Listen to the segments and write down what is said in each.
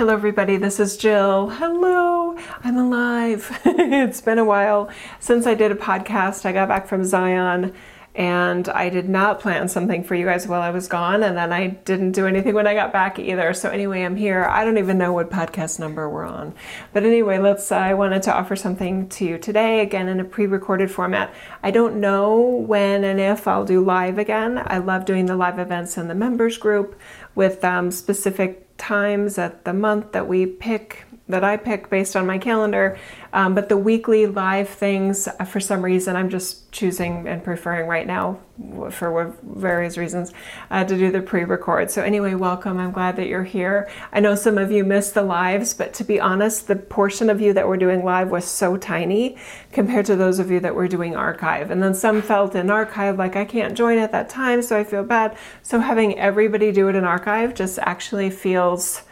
Hello, everybody. This is Jill. Hello. I'm alive. it's been a while since I did a podcast. I got back from Zion and I did not plan something for you guys while I was gone, and then I didn't do anything when I got back either. So anyway, I'm here. I don't even know what podcast number we're on, but anyway, let's. Uh, I wanted to offer something to you today, again in a pre-recorded format. I don't know when and if I'll do live again. I love doing the live events in the members group with um, specific times at the month that we pick that I pick based on my calendar. Um, but the weekly live things, uh, for some reason, I'm just choosing and preferring right now, for various reasons, uh, to do the pre record. So, anyway, welcome. I'm glad that you're here. I know some of you missed the lives, but to be honest, the portion of you that were doing live was so tiny compared to those of you that were doing archive. And then some felt in archive like I can't join at that time, so I feel bad. So, having everybody do it in archive just actually feels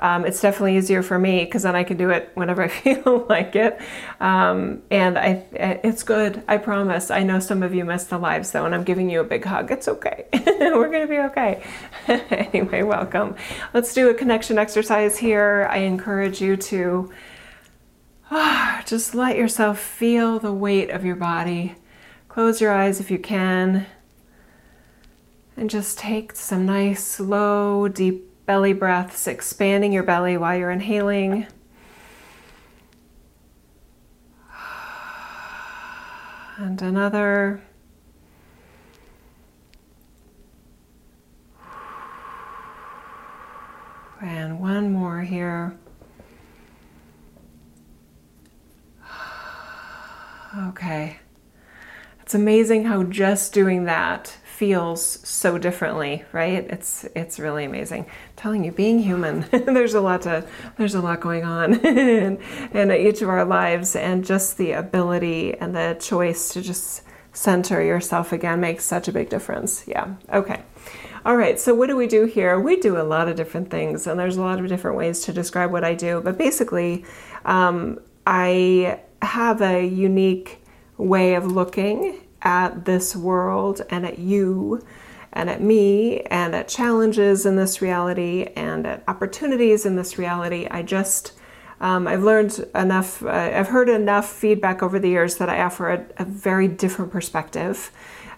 um, it's definitely easier for me because then I can do it whenever I feel like it. Um, and I, it's good. I promise. I know some of you missed the lives though, and I'm giving you a big hug. It's okay. We're going to be okay. anyway, welcome. Let's do a connection exercise here. I encourage you to oh, just let yourself feel the weight of your body. Close your eyes if you can. And just take some nice, slow, deep belly breaths, expanding your belly while you're inhaling. And another. And one more here. Okay. It's amazing how just doing that feels so differently, right? It's it's really amazing. Telling you, being human, there's a lot to there's a lot going on in, in each of our lives, and just the ability and the choice to just center yourself again makes such a big difference. Yeah. Okay. All right, so what do we do here? We do a lot of different things, and there's a lot of different ways to describe what I do. But basically, um, I have a unique way of looking at this world and at you and at me and at challenges in this reality and at opportunities in this reality. I just, um, I've learned enough, uh, I've heard enough feedback over the years that I offer a, a very different perspective.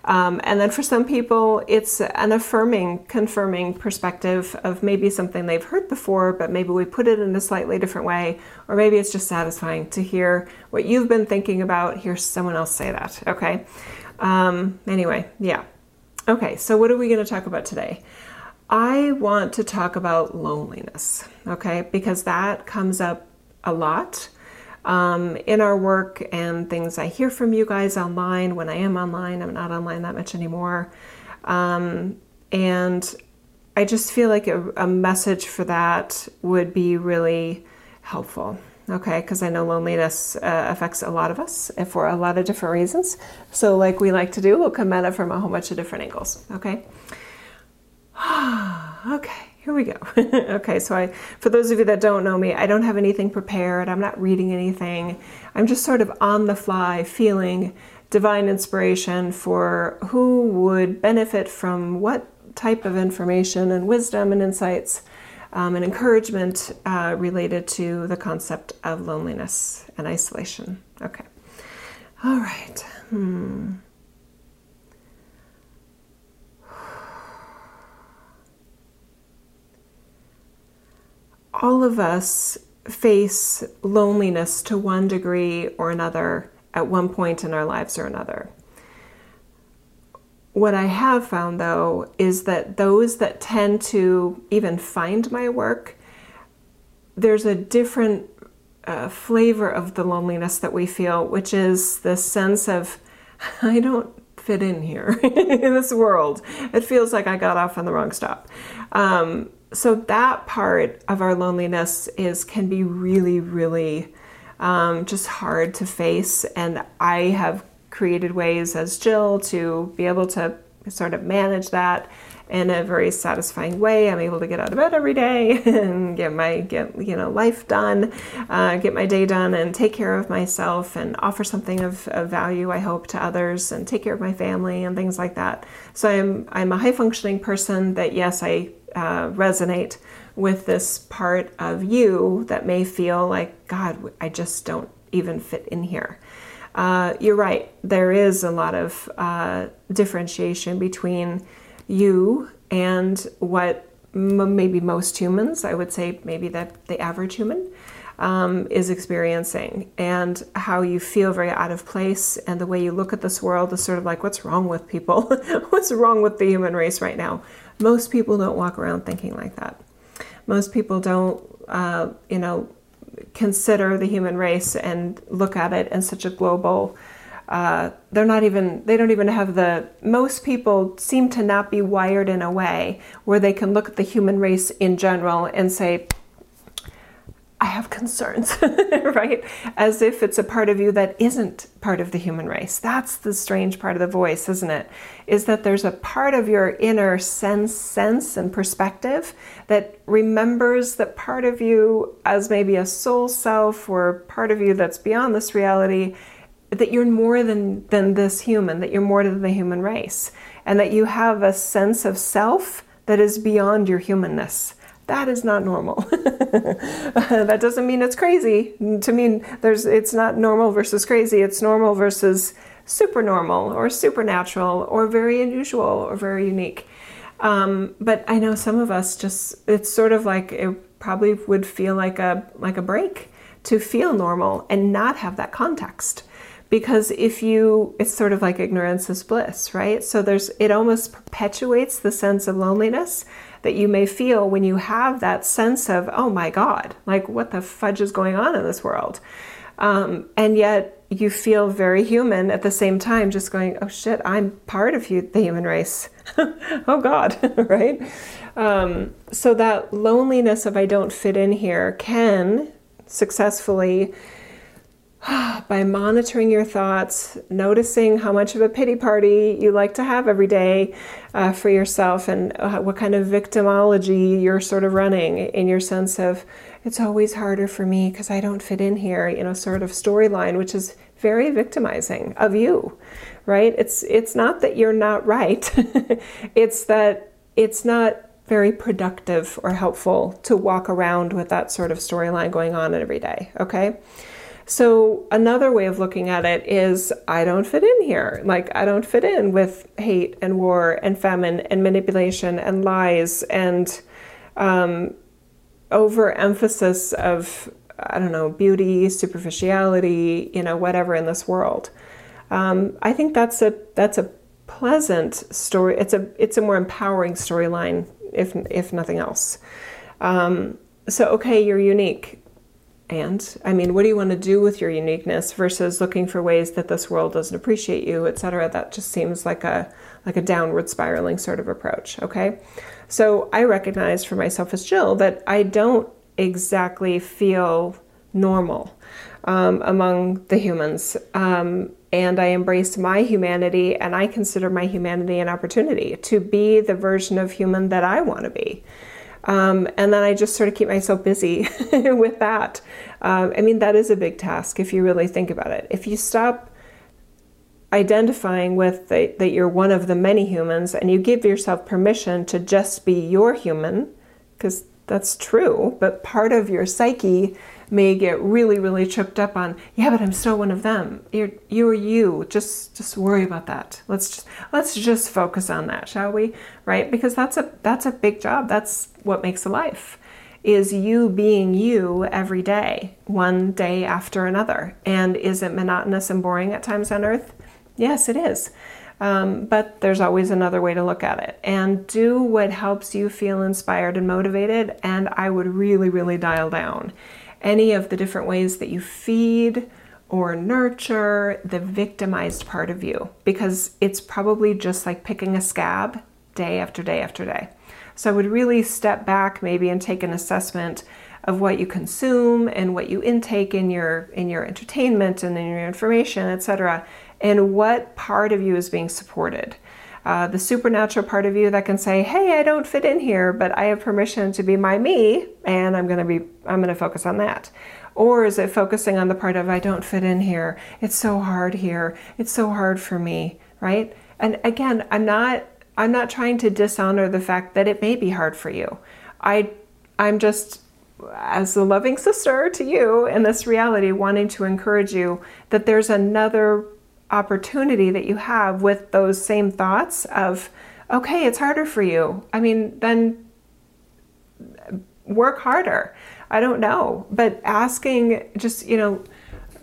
Um, and then for some people, it's an affirming, confirming perspective of maybe something they've heard before, but maybe we put it in a slightly different way, or maybe it's just satisfying to hear what you've been thinking about, hear someone else say that. Okay. Um, anyway, yeah. Okay, so what are we going to talk about today? I want to talk about loneliness, okay, because that comes up a lot um, in our work and things I hear from you guys online when I am online. I'm not online that much anymore. Um, and I just feel like a, a message for that would be really helpful. Okay, because I know loneliness uh, affects a lot of us for a lot of different reasons. So, like we like to do, we'll come at it from a whole bunch of different angles. Okay. okay here we go. okay, so I, for those of you that don't know me, I don't have anything prepared. I'm not reading anything. I'm just sort of on the fly feeling divine inspiration for who would benefit from what type of information and wisdom and insights um, and encouragement uh, related to the concept of loneliness and isolation. Okay. All right. Hmm. all of us face loneliness to one degree or another at one point in our lives or another. What I have found though is that those that tend to even find my work, there's a different uh, flavor of the loneliness that we feel, which is the sense of, I don't fit in here in this world. It feels like I got off on the wrong stop. Um, so that part of our loneliness is can be really really um, just hard to face and i have created ways as jill to be able to sort of manage that in a very satisfying way i'm able to get out of bed every day and get my get you know life done uh, get my day done and take care of myself and offer something of, of value i hope to others and take care of my family and things like that so i'm i'm a high functioning person that yes i uh, resonate with this part of you that may feel like, God, I just don't even fit in here. Uh, you're right, there is a lot of uh, differentiation between you and what m- maybe most humans, I would say maybe that the average human, um, is experiencing and how you feel very out of place and the way you look at this world is sort of like what's wrong with people? What's wrong with the human race right now? Most people don't walk around thinking like that. Most people don't uh, you know consider the human race and look at it in such a global uh, they're not even they don't even have the most people seem to not be wired in a way where they can look at the human race in general and say I have concerns, right? As if it's a part of you that isn't part of the human race. That's the strange part of the voice, isn't it? Is that there's a part of your inner sense, sense and perspective that remembers that part of you as maybe a soul self or part of you that's beyond this reality, that you're more than, than this human, that you're more than the human race, and that you have a sense of self that is beyond your humanness that is not normal. that doesn't mean it's crazy. To mean there's it's not normal versus crazy. It's normal versus super normal or supernatural or very unusual or very unique. Um, but I know some of us just it's sort of like it probably would feel like a like a break to feel normal and not have that context because if you it's sort of like ignorance is bliss right so there's it almost perpetuates the sense of loneliness that you may feel when you have that sense of, oh my God, like what the fudge is going on in this world? Um, and yet you feel very human at the same time, just going, oh shit, I'm part of you, the human race. oh God, right? Um, so that loneliness of I don't fit in here can successfully by monitoring your thoughts, noticing how much of a pity party you like to have every day uh, for yourself, and uh, what kind of victimology you're sort of running in your sense of it's always harder for me because I don't fit in here, you know, sort of storyline, which is very victimizing of you, right? It's it's not that you're not right, it's that it's not very productive or helpful to walk around with that sort of storyline going on every day. Okay. So, another way of looking at it is I don't fit in here. Like, I don't fit in with hate and war and famine and manipulation and lies and um, overemphasis of, I don't know, beauty, superficiality, you know, whatever in this world. Um, I think that's a that's a pleasant story. It's a it's a more empowering storyline, if if nothing else. Um, so okay, you're unique and i mean what do you want to do with your uniqueness versus looking for ways that this world doesn't appreciate you etc that just seems like a like a downward spiraling sort of approach okay? So i recognize for myself as jill that i don't exactly feel normal um, among the humans um, and i embrace my humanity and i consider my humanity an opportunity to be the version of human that i want to be um, and then I just sort of keep myself busy with that. Um, I mean, that is a big task if you really think about it. If you stop identifying with the, that you're one of the many humans and you give yourself permission to just be your human, because that's true, but part of your psyche may get really, really tripped up on, yeah, but I'm still one of them. You're you're you. Just just worry about that. Let's just let's just focus on that, shall we? Right? Because that's a that's a big job. That's what makes a life. Is you being you every day, one day after another. And is it monotonous and boring at times on earth? Yes, it is. Um, but there's always another way to look at it. And do what helps you feel inspired and motivated. And I would really, really dial down any of the different ways that you feed or nurture the victimized part of you because it's probably just like picking a scab day after day after day. So I would really step back maybe and take an assessment of what you consume and what you intake in your in your entertainment and in your information, etc., and what part of you is being supported uh, the supernatural part of you that can say, "Hey, I don't fit in here, but I have permission to be my me, and I'm going to be I'm going to focus on that." Or is it focusing on the part of I don't fit in here? It's so hard here. It's so hard for me, right? And again, I'm not I'm not trying to dishonor the fact that it may be hard for you. I I'm just, as a loving sister to you in this reality, wanting to encourage you that there's another opportunity that you have with those same thoughts of, okay, it's harder for you. I mean, then work harder. I don't know. But asking, just, you know,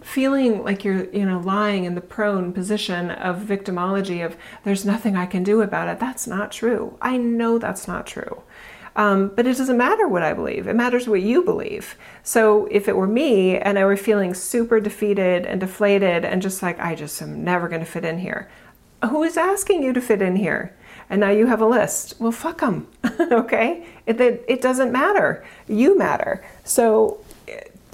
feeling like you're, you know, lying in the prone position of victimology of there's nothing I can do about it. That's not true. I know that's not true. Um, but it doesn't matter what I believe. It matters what you believe. So if it were me and I were feeling super defeated and deflated and just like, I just am never going to fit in here, who is asking you to fit in here? And now you have a list. Well, fuck them. okay? It, it, it doesn't matter. You matter. So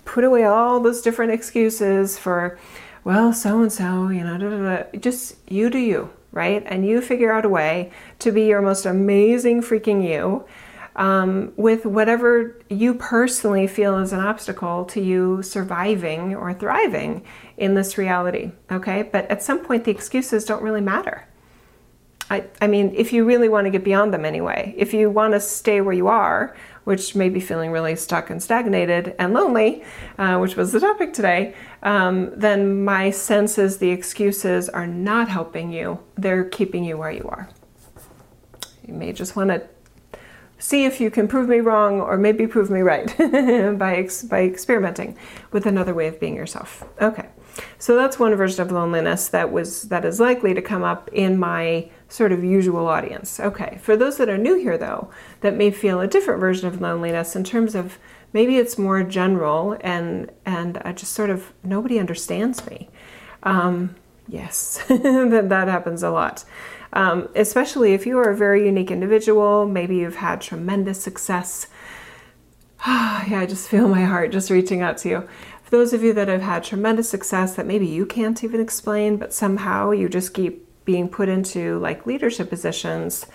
put away all those different excuses for, well, so and so, you know, da, da, da. just you do you, right? And you figure out a way to be your most amazing freaking you um, with whatever you personally feel is an obstacle to you surviving or thriving in this reality. Okay, but at some point, the excuses don't really matter. I, I mean, if you really want to get beyond them anyway, if you want to stay where you are, which may be feeling really stuck and stagnated and lonely, uh, which was the topic today, um, then my sense is the excuses are not helping you. They're keeping you where you are. You may just want to see if you can prove me wrong or maybe prove me right by, ex- by experimenting with another way of being yourself. Okay. So that's one version of loneliness that was that is likely to come up in my sort of usual audience. Okay. For those that are new here though, that may feel a different version of loneliness in terms of maybe it's more general and and I just sort of nobody understands me. Um, yes, that that happens a lot. Um, especially if you are a very unique individual, maybe you've had tremendous success. yeah, I just feel my heart just reaching out to you. Those of you that have had tremendous success that maybe you can't even explain, but somehow you just keep being put into like leadership positions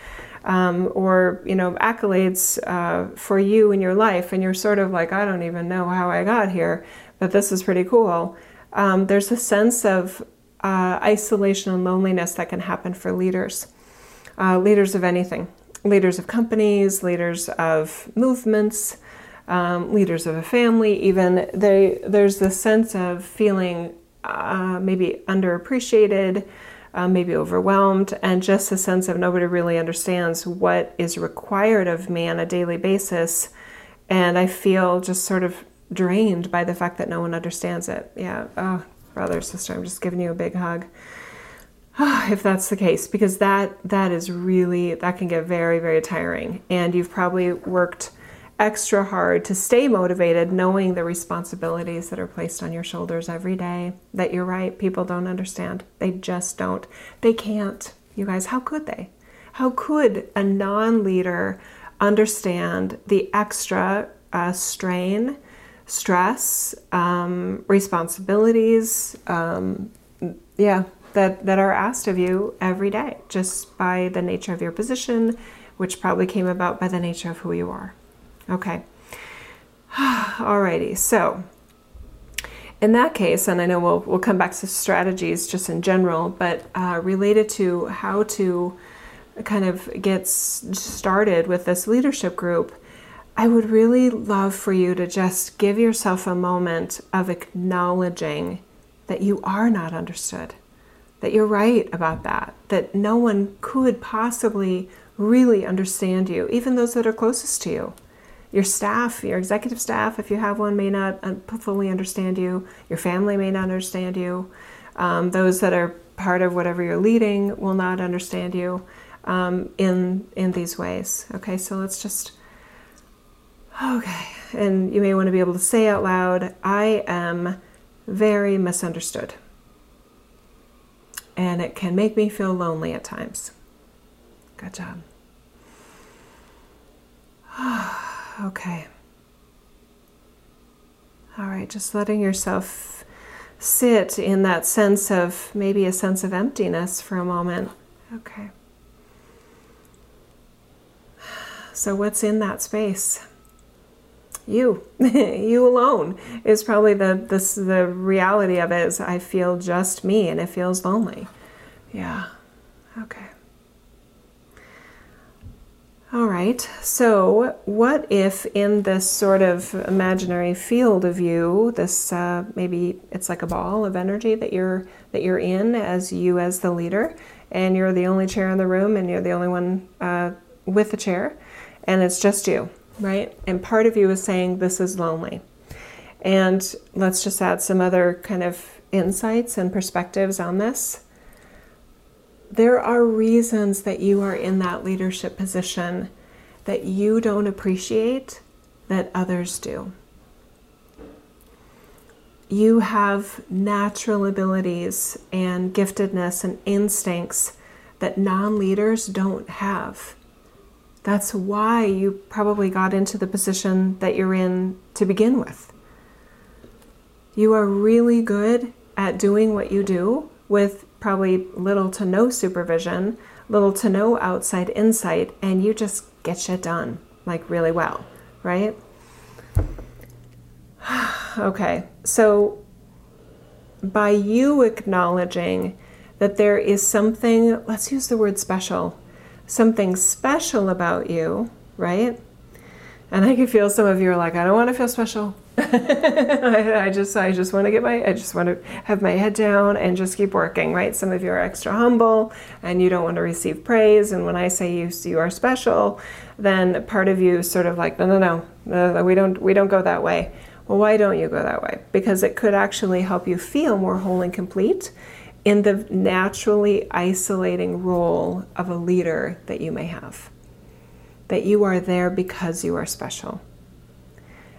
um, or you know accolades uh, for you in your life, and you're sort of like, I don't even know how I got here, but this is pretty cool. Um, there's a sense of uh, isolation and loneliness that can happen for leaders, uh, leaders of anything, leaders of companies, leaders of movements, um, leaders of a family. Even they, there's this sense of feeling uh, maybe underappreciated. Uh, maybe overwhelmed, and just a sense of nobody really understands what is required of me on a daily basis. And I feel just sort of drained by the fact that no one understands it. Yeah. Oh, brother, sister, I'm just giving you a big hug. if that's the case, because that that is really that can get very very tiring, and you've probably worked extra hard to stay motivated, knowing the responsibilities that are placed on your shoulders every day. That you're right, people don't understand. They just don't. They can't. You guys, how could they? How could a non-leader understand the extra uh, strain? stress, um, responsibilities, um, yeah, that, that are asked of you every day just by the nature of your position, which probably came about by the nature of who you are. Okay. Alrighty, so in that case, and I know we'll, we'll come back to strategies just in general, but uh, related to how to kind of get started with this leadership group, I would really love for you to just give yourself a moment of acknowledging that you are not understood, that you're right about that, that no one could possibly really understand you, even those that are closest to you. Your staff, your executive staff, if you have one, may not fully understand you. Your family may not understand you. Um, those that are part of whatever you're leading will not understand you um, in in these ways. Okay, so let's just Okay, and you may want to be able to say out loud, I am very misunderstood. And it can make me feel lonely at times. Good job. okay. All right, just letting yourself sit in that sense of maybe a sense of emptiness for a moment. Okay. So, what's in that space? you you alone is probably the this the reality of it is i feel just me and it feels lonely yeah okay All right. So, what if in this sort of imaginary field of you, this uh, maybe it's like a ball of energy that you're that you're in as you as the leader, and you're the only chair in the room, and you're the only one uh, with the chair, and it's just you, right? And part of you is saying this is lonely, and let's just add some other kind of insights and perspectives on this there are reasons that you are in that leadership position that you don't appreciate that others do. You have natural abilities and giftedness and instincts that non leaders don't have. That's why you probably got into the position that you're in to begin with. You are really good at doing what you do with probably little to no supervision, little to no outside insight, and you just get shit done like really well, right? okay, so by you acknowledging that there is something, let's use the word special, something special about you, right? And I can feel some of you are like, I don't want to feel special. I, I, just I just want to get my I just want to have my head down and just keep working, right? Some of you are extra humble and you don't want to receive praise. And when I say you you are special, then part of you is sort of like, no, no, no, no, we don't we don't go that way. Well, why don't you go that way? Because it could actually help you feel more whole and complete in the naturally isolating role of a leader that you may have. That you are there because you are special.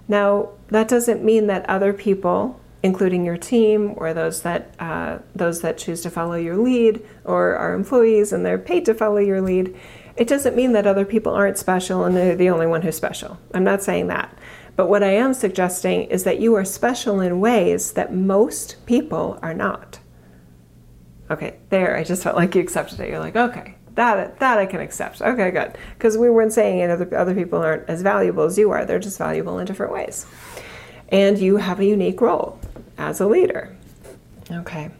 Now, that doesn't mean that other people, including your team or those that uh, those that choose to follow your lead or are employees and they're paid to follow your lead, it doesn't mean that other people aren't special and they're the only one who's special. I'm not saying that. But what I am suggesting is that you are special in ways that most people are not. Okay, there, I just felt like you accepted it. You're like, okay, that that I can accept. Okay, good. Because we weren't saying other other people aren't as valuable as you are. They're just valuable in different ways. And you have a unique role as a leader. Okay.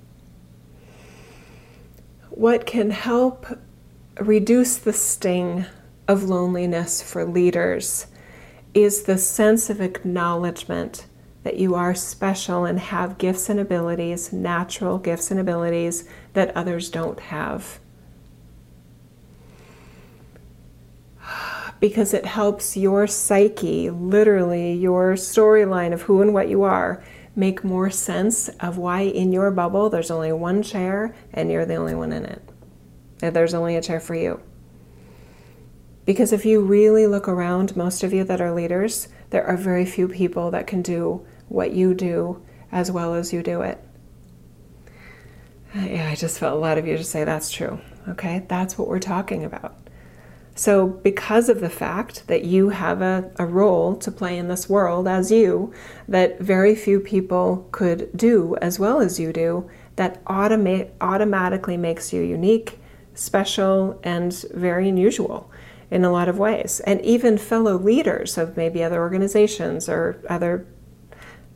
What can help reduce the sting of loneliness for leaders is the sense of acknowledgement that you are special and have gifts and abilities, natural gifts and abilities that others don't have. Because it helps your psyche, literally your storyline of who and what you are, make more sense of why in your bubble there's only one chair and you're the only one in it. And there's only a chair for you. Because if you really look around, most of you that are leaders, there are very few people that can do what you do as well as you do it. Uh, yeah, I just felt a lot of you just say that's true. Okay, that's what we're talking about. So, because of the fact that you have a, a role to play in this world as you, that very few people could do as well as you do, that automate, automatically makes you unique, special, and very unusual in a lot of ways. And even fellow leaders of maybe other organizations or other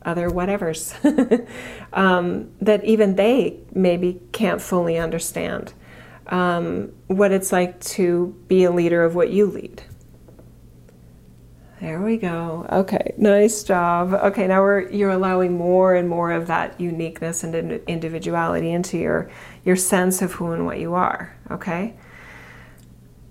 other whatevers um, that even they maybe can't fully understand um, what it's like to be a leader of what you lead. There we go. Okay, nice job. Okay, now we're you're allowing more and more of that uniqueness and individuality into your your sense of who and what you are. Okay.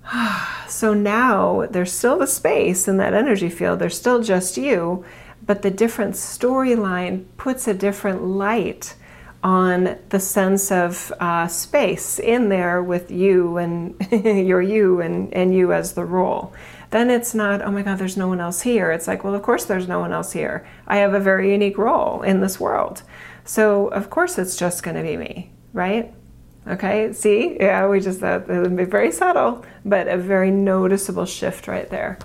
So now there's still the space in that energy field. There's still just you, but the different storyline puts a different light on the sense of uh, space in there with you and your you and, and you as the role. Then it's not, oh my God, there's no one else here. It's like, well, of course there's no one else here. I have a very unique role in this world. So, of course, it's just going to be me, right? Okay, see? Yeah, we just, uh, it'll be very subtle, but a very noticeable shift right there.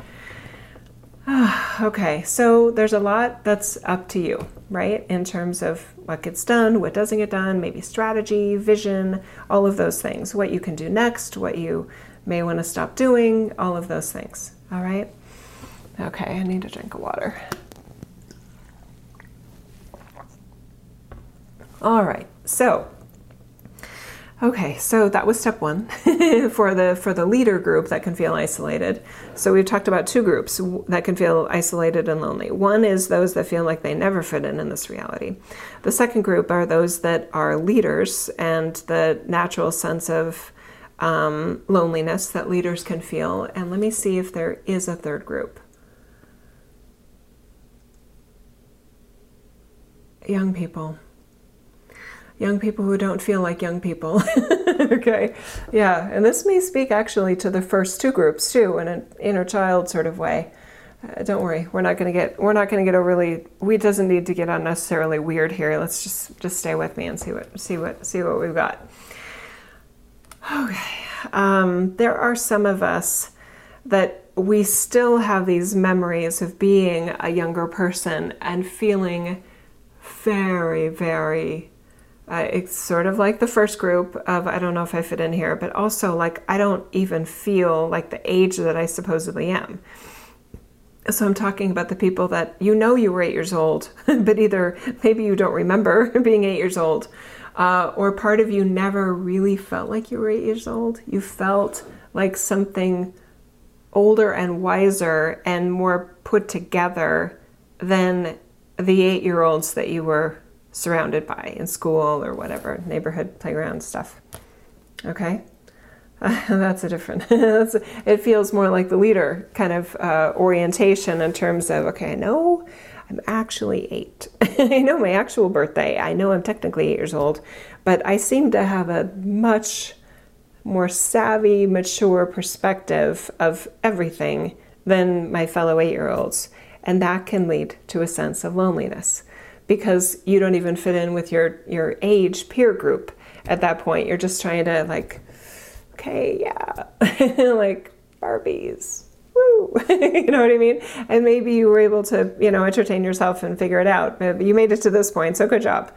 okay, so there's a lot that's up to you, right? In terms of what gets done, what doesn't get done, maybe strategy, vision, all of those things. What you can do next, what you may want to stop doing, all of those things. All right? Okay, I need a drink of water. All right, so Okay, so that was step one for the for the leader group that can feel isolated. So we've talked about two groups that can feel isolated and lonely. One is those that feel like they never fit in in this reality. The second group are those that are leaders and the natural sense of um, loneliness that leaders can feel. And let me see if there is a third group. Young people young people who don't feel like young people. okay, yeah, and this may speak actually to the first two groups too, in an inner child sort of way. Uh, don't worry, we're not going to get we're not going to get overly. We doesn't need to get unnecessarily weird here. Let's just just stay with me and see what see what see what we've got. Okay, um, there are some of us that we still have these memories of being a younger person and feeling very very uh, it's sort of like the first group of I don't know if I fit in here, but also like I don't even feel like the age that I supposedly am. So I'm talking about the people that you know you were eight years old, but either maybe you don't remember being eight years old, uh, or part of you never really felt like you were eight years old. You felt like something older and wiser and more put together than the eight year olds that you were surrounded by in school or whatever, neighborhood playground stuff. Okay? Uh, that's a different, it feels more like the leader kind of uh, orientation in terms of, okay, I know I'm actually eight. I know my actual birthday. I know I'm technically eight years old, but I seem to have a much more savvy, mature perspective of everything than my fellow eight year olds. And that can lead to a sense of loneliness because you don't even fit in with your your age peer group at that point. You're just trying to like, okay, yeah, like Barbies. Woo. you know what I mean? And maybe you were able to, you know, entertain yourself and figure it out. But you made it to this point, so good job.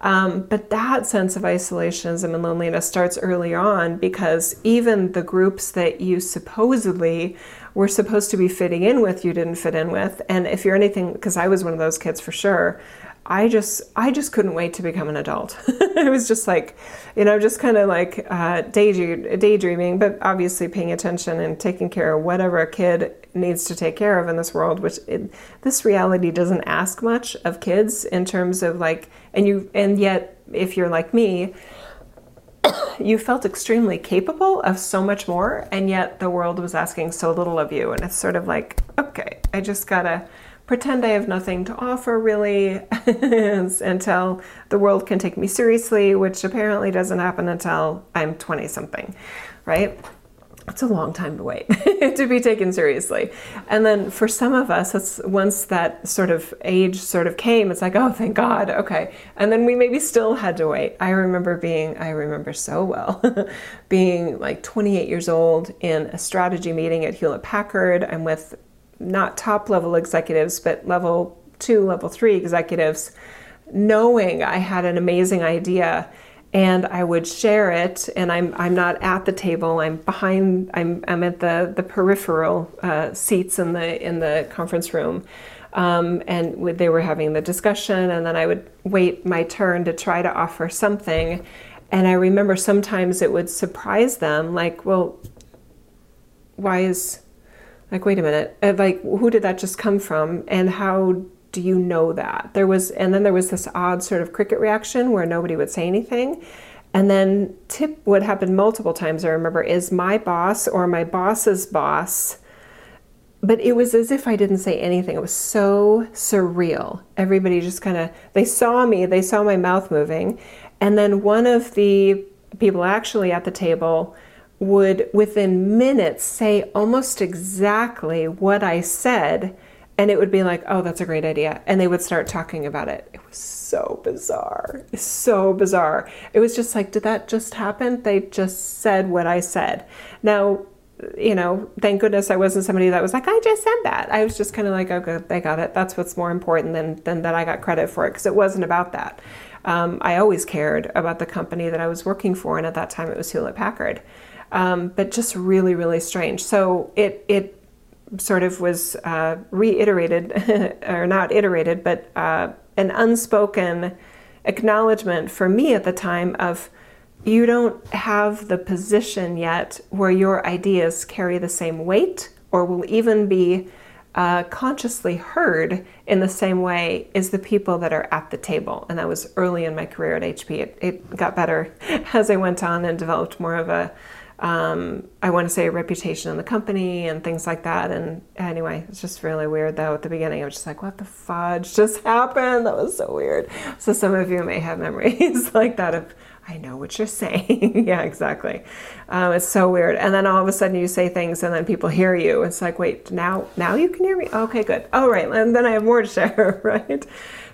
Um, but that sense of isolationism and loneliness starts early on because even the groups that you supposedly were supposed to be fitting in with, you didn't fit in with. And if you're anything, because I was one of those kids for sure, I just I just couldn't wait to become an adult. it was just like, you know, just kind of like uh, daydream, daydreaming, but obviously paying attention and taking care of whatever a kid needs to take care of in this world. Which it, this reality doesn't ask much of kids in terms of like, and you and yet if you're like me, you felt extremely capable of so much more, and yet the world was asking so little of you, and it's sort of like, okay, I just gotta pretend I have nothing to offer really until the world can take me seriously, which apparently doesn't happen until I'm 20 something, right? It's a long time to wait to be taken seriously. And then for some of us, it's once that sort of age sort of came, it's like, oh, thank God, okay. And then we maybe still had to wait. I remember being, I remember so well, being like 28 years old in a strategy meeting at Hewlett Packard. I'm with not top level executives, but level two, level three executives, knowing I had an amazing idea and I would share it. And I'm I'm not at the table. I'm behind. I'm I'm at the the peripheral uh, seats in the in the conference room. Um, and they were having the discussion, and then I would wait my turn to try to offer something. And I remember sometimes it would surprise them, like, well, why is like wait a minute uh, like who did that just come from and how do you know that? There was and then there was this odd sort of cricket reaction where nobody would say anything. And then tip what happened multiple times. I remember is my boss or my boss's boss? But it was as if i didn't say anything. It was so surreal. Everybody just kind of they saw me they saw my mouth moving. And then one of the people actually at the table would within minutes say almost exactly what I said and it would be like, "Oh, that's a great idea." And they would start talking about it. It was so bizarre. So bizarre. It was just like, "Did that just happen?" They just said what I said. Now, you know, thank goodness I wasn't somebody that was like, "I just said that." I was just kind of like, "Okay, they got it. That's what's more important than than that I got credit for it because it wasn't about that." Um, I always cared about the company that I was working for, and at that time it was Hewlett Packard um, but just really, really strange. So it it sort of was uh, reiterated, or not iterated, but uh, an unspoken acknowledgement for me at the time of you don't have the position yet where your ideas carry the same weight or will even be uh, consciously heard in the same way as the people that are at the table. And that was early in my career at HP. It, it got better as I went on and developed more of a, um, I want to say, a reputation in the company and things like that. And anyway, it's just really weird though. At the beginning, I was just like, what the fudge just happened? That was so weird. So some of you may have memories like that of I know what you're saying. yeah, exactly. Um, it's so weird. And then all of a sudden you say things and then people hear you. It's like, wait, now now you can hear me? Okay, good. All right. And then I have more to share, right?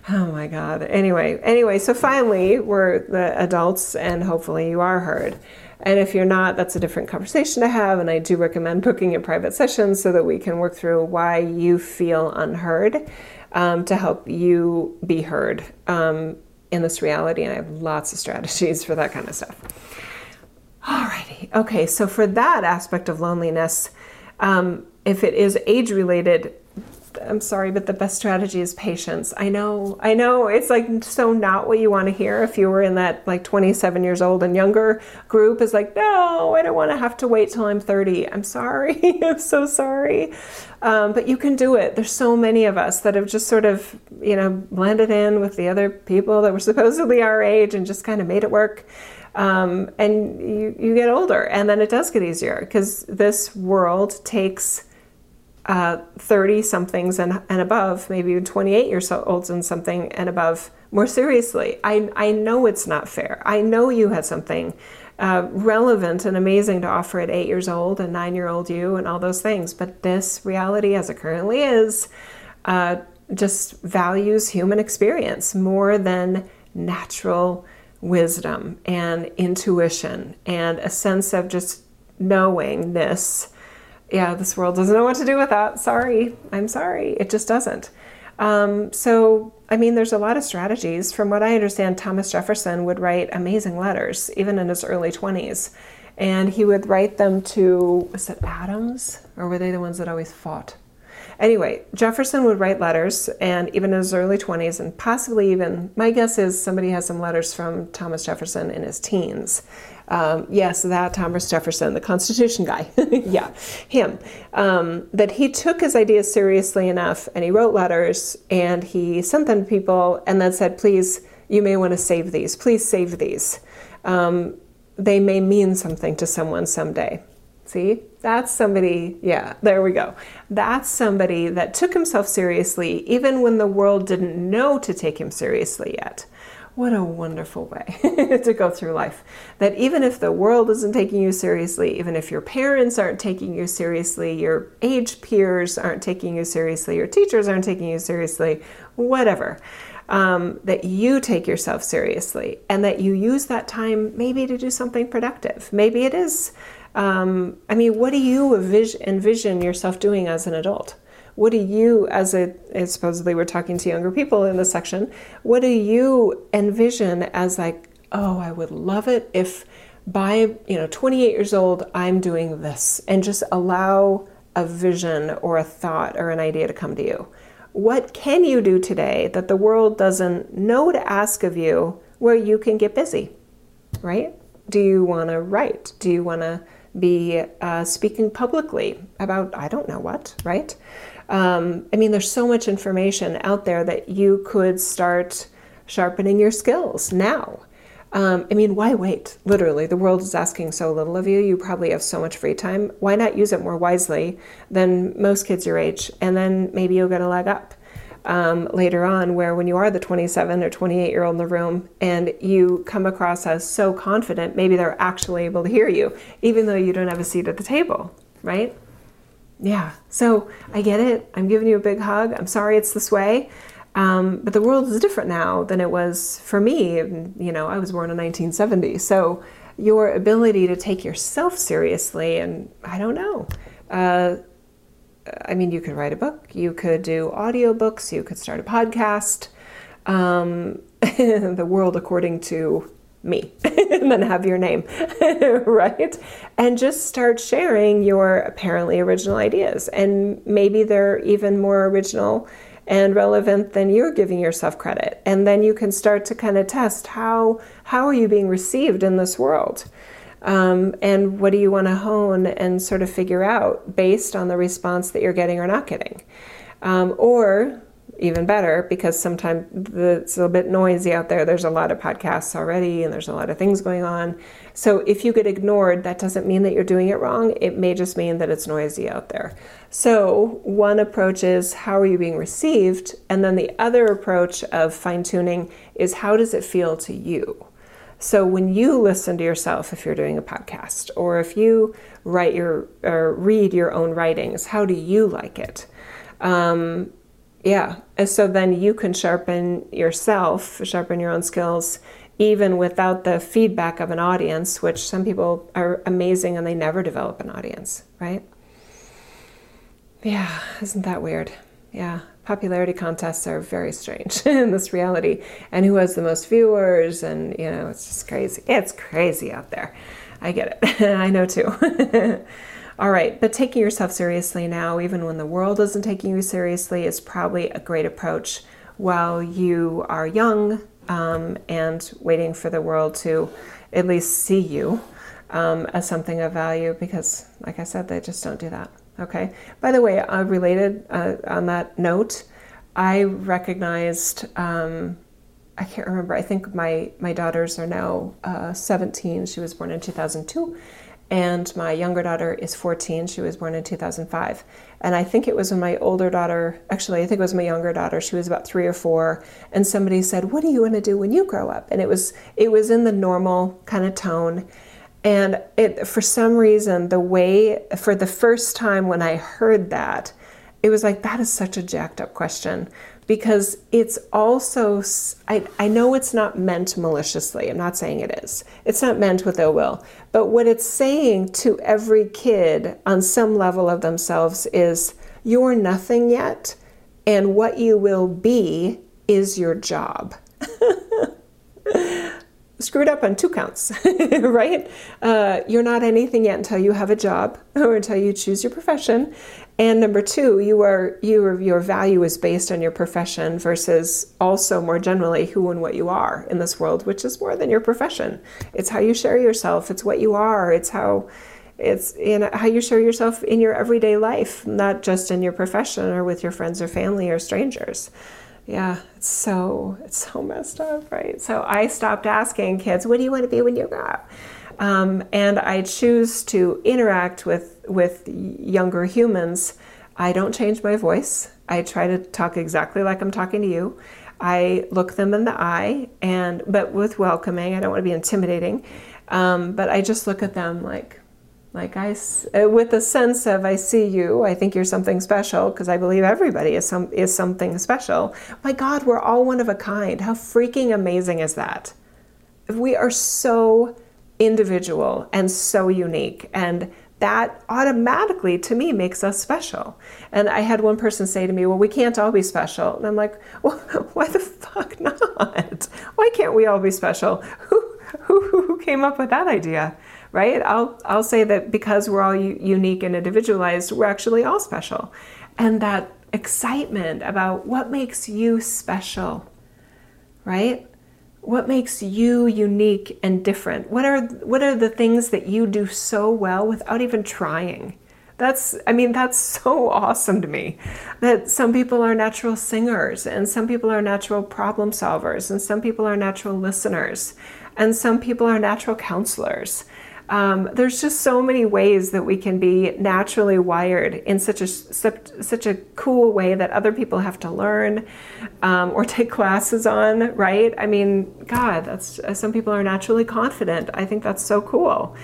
Oh my God. Anyway, anyway, so finally we're the adults and hopefully you are heard. And if you're not, that's a different conversation to have. And I do recommend booking a private session so that we can work through why you feel unheard um, to help you be heard. Um, in this reality, and I have lots of strategies for that kind of stuff. Alrighty, okay, so for that aspect of loneliness, um, if it is age related, I'm sorry, but the best strategy is patience. I know, I know it's like so not what you want to hear if you were in that like 27 years old and younger group is like, no, I don't want to have to wait till I'm 30. I'm sorry. I'm so sorry. Um, but you can do it. There's so many of us that have just sort of, you know, blended in with the other people that were supposedly our age and just kind of made it work. Um, and you, you get older and then it does get easier because this world takes 30 uh, somethings and, and above, maybe even 28 years old and something and above more seriously. I, I know it's not fair. I know you had something uh, relevant and amazing to offer at eight years old and nine year old you and all those things. But this reality, as it currently is, uh, just values human experience more than natural wisdom and intuition and a sense of just knowingness yeah, this world doesn't know what to do with that. Sorry, I'm sorry. It just doesn't. Um, so, I mean, there's a lot of strategies. From what I understand, Thomas Jefferson would write amazing letters, even in his early 20s. And he would write them to, was it Adams? Or were they the ones that always fought? Anyway, Jefferson would write letters, and even in his early 20s, and possibly even, my guess is somebody has some letters from Thomas Jefferson in his teens. Um, yes, that Thomas Jefferson, the Constitution guy. yeah, him. Um, that he took his ideas seriously enough and he wrote letters and he sent them to people and then said, please, you may want to save these. Please save these. Um, they may mean something to someone someday. See, that's somebody, yeah, there we go. That's somebody that took himself seriously even when the world didn't know to take him seriously yet. What a wonderful way to go through life. That even if the world isn't taking you seriously, even if your parents aren't taking you seriously, your age peers aren't taking you seriously, your teachers aren't taking you seriously, whatever, um, that you take yourself seriously and that you use that time maybe to do something productive. Maybe it is. Um, I mean, what do you envision yourself doing as an adult? What do you, as a supposedly we're talking to younger people in this section, what do you envision as like, oh, I would love it if by you know 28 years old I'm doing this, and just allow a vision or a thought or an idea to come to you. What can you do today that the world doesn't know to ask of you where you can get busy, right? Do you want to write? Do you want to be uh, speaking publicly about I don't know what, right? Um, I mean, there's so much information out there that you could start sharpening your skills now. Um, I mean, why wait? Literally, the world is asking so little of you. You probably have so much free time. Why not use it more wisely than most kids your age? And then maybe you'll get a leg up um, later on, where when you are the 27 or 28 year old in the room and you come across as so confident, maybe they're actually able to hear you, even though you don't have a seat at the table, right? Yeah, so I get it. I'm giving you a big hug. I'm sorry it's this way. Um, but the world is different now than it was for me. You know, I was born in 1970. So your ability to take yourself seriously, and I don't know. Uh, I mean, you could write a book, you could do audiobooks, you could start a podcast. Um, the world according to me and then have your name, right? And just start sharing your apparently original ideas. And maybe they're even more original and relevant than you're giving yourself credit. And then you can start to kind of test how how are you being received in this world? Um, and what do you want to hone and sort of figure out based on the response that you're getting or not getting? Um, or even better, because sometimes it's a bit noisy out there. There's a lot of podcasts already, and there's a lot of things going on. So if you get ignored, that doesn't mean that you're doing it wrong. It may just mean that it's noisy out there. So one approach is how are you being received, and then the other approach of fine tuning is how does it feel to you. So when you listen to yourself, if you're doing a podcast, or if you write your or read your own writings, how do you like it? Um, yeah, and so then you can sharpen yourself, sharpen your own skills, even without the feedback of an audience, which some people are amazing and they never develop an audience, right? Yeah, isn't that weird? Yeah popularity contests are very strange in this reality. And who has the most viewers? And you know it's just crazy. It's crazy out there. I get it. I know too all right but taking yourself seriously now even when the world isn't taking you seriously is probably a great approach while you are young um, and waiting for the world to at least see you um, as something of value because like i said they just don't do that Okay. By the way, uh, related uh, on that note, I recognized. Um, I can't remember. I think my my daughters are now uh, 17. She was born in 2002, and my younger daughter is 14. She was born in 2005. And I think it was when my older daughter, actually, I think it was my younger daughter. She was about three or four, and somebody said, "What are you going to do when you grow up?" And it was it was in the normal kind of tone. And it, for some reason, the way, for the first time when I heard that, it was like, that is such a jacked up question because it's also, I, I know it's not meant maliciously. I'm not saying it is. It's not meant with ill will. But what it's saying to every kid on some level of themselves is, you're nothing yet, and what you will be is your job. screwed up on two counts, right? Uh, you're not anything yet until you have a job or until you choose your profession. And number two, you are you your value is based on your profession versus also more generally who and what you are in this world, which is more than your profession. It's how you share yourself. It's what you are. It's how it's know how you share yourself in your everyday life, not just in your profession or with your friends or family or strangers yeah, it's so it's so messed up, right? So I stopped asking kids, "What do you want to be when you grow up?" Um, and I choose to interact with with younger humans. I don't change my voice. I try to talk exactly like I'm talking to you. I look them in the eye, and but with welcoming. I don't want to be intimidating, um, but I just look at them like, like I, uh, with a sense of I see you, I think you're something special because I believe everybody is some is something special. My God, we're all one of a kind. How freaking amazing is that? We are so individual and so unique, and that automatically to me makes us special. And I had one person say to me, "Well, we can't all be special," and I'm like, "Well, why the fuck not? Why can't we all be special? Who who who came up with that idea?" Right? I'll I'll say that because we're all u- unique and individualized, we're actually all special. And that excitement about what makes you special, right? What makes you unique and different? What are what are the things that you do so well without even trying? That's I mean that's so awesome to me. That some people are natural singers and some people are natural problem solvers and some people are natural listeners and some people are natural counselors um, there's just so many ways that we can be naturally wired in such a such, a cool way that other people have to learn um, or take classes on. Right? I mean, God, that's some people are naturally confident. I think that's so cool.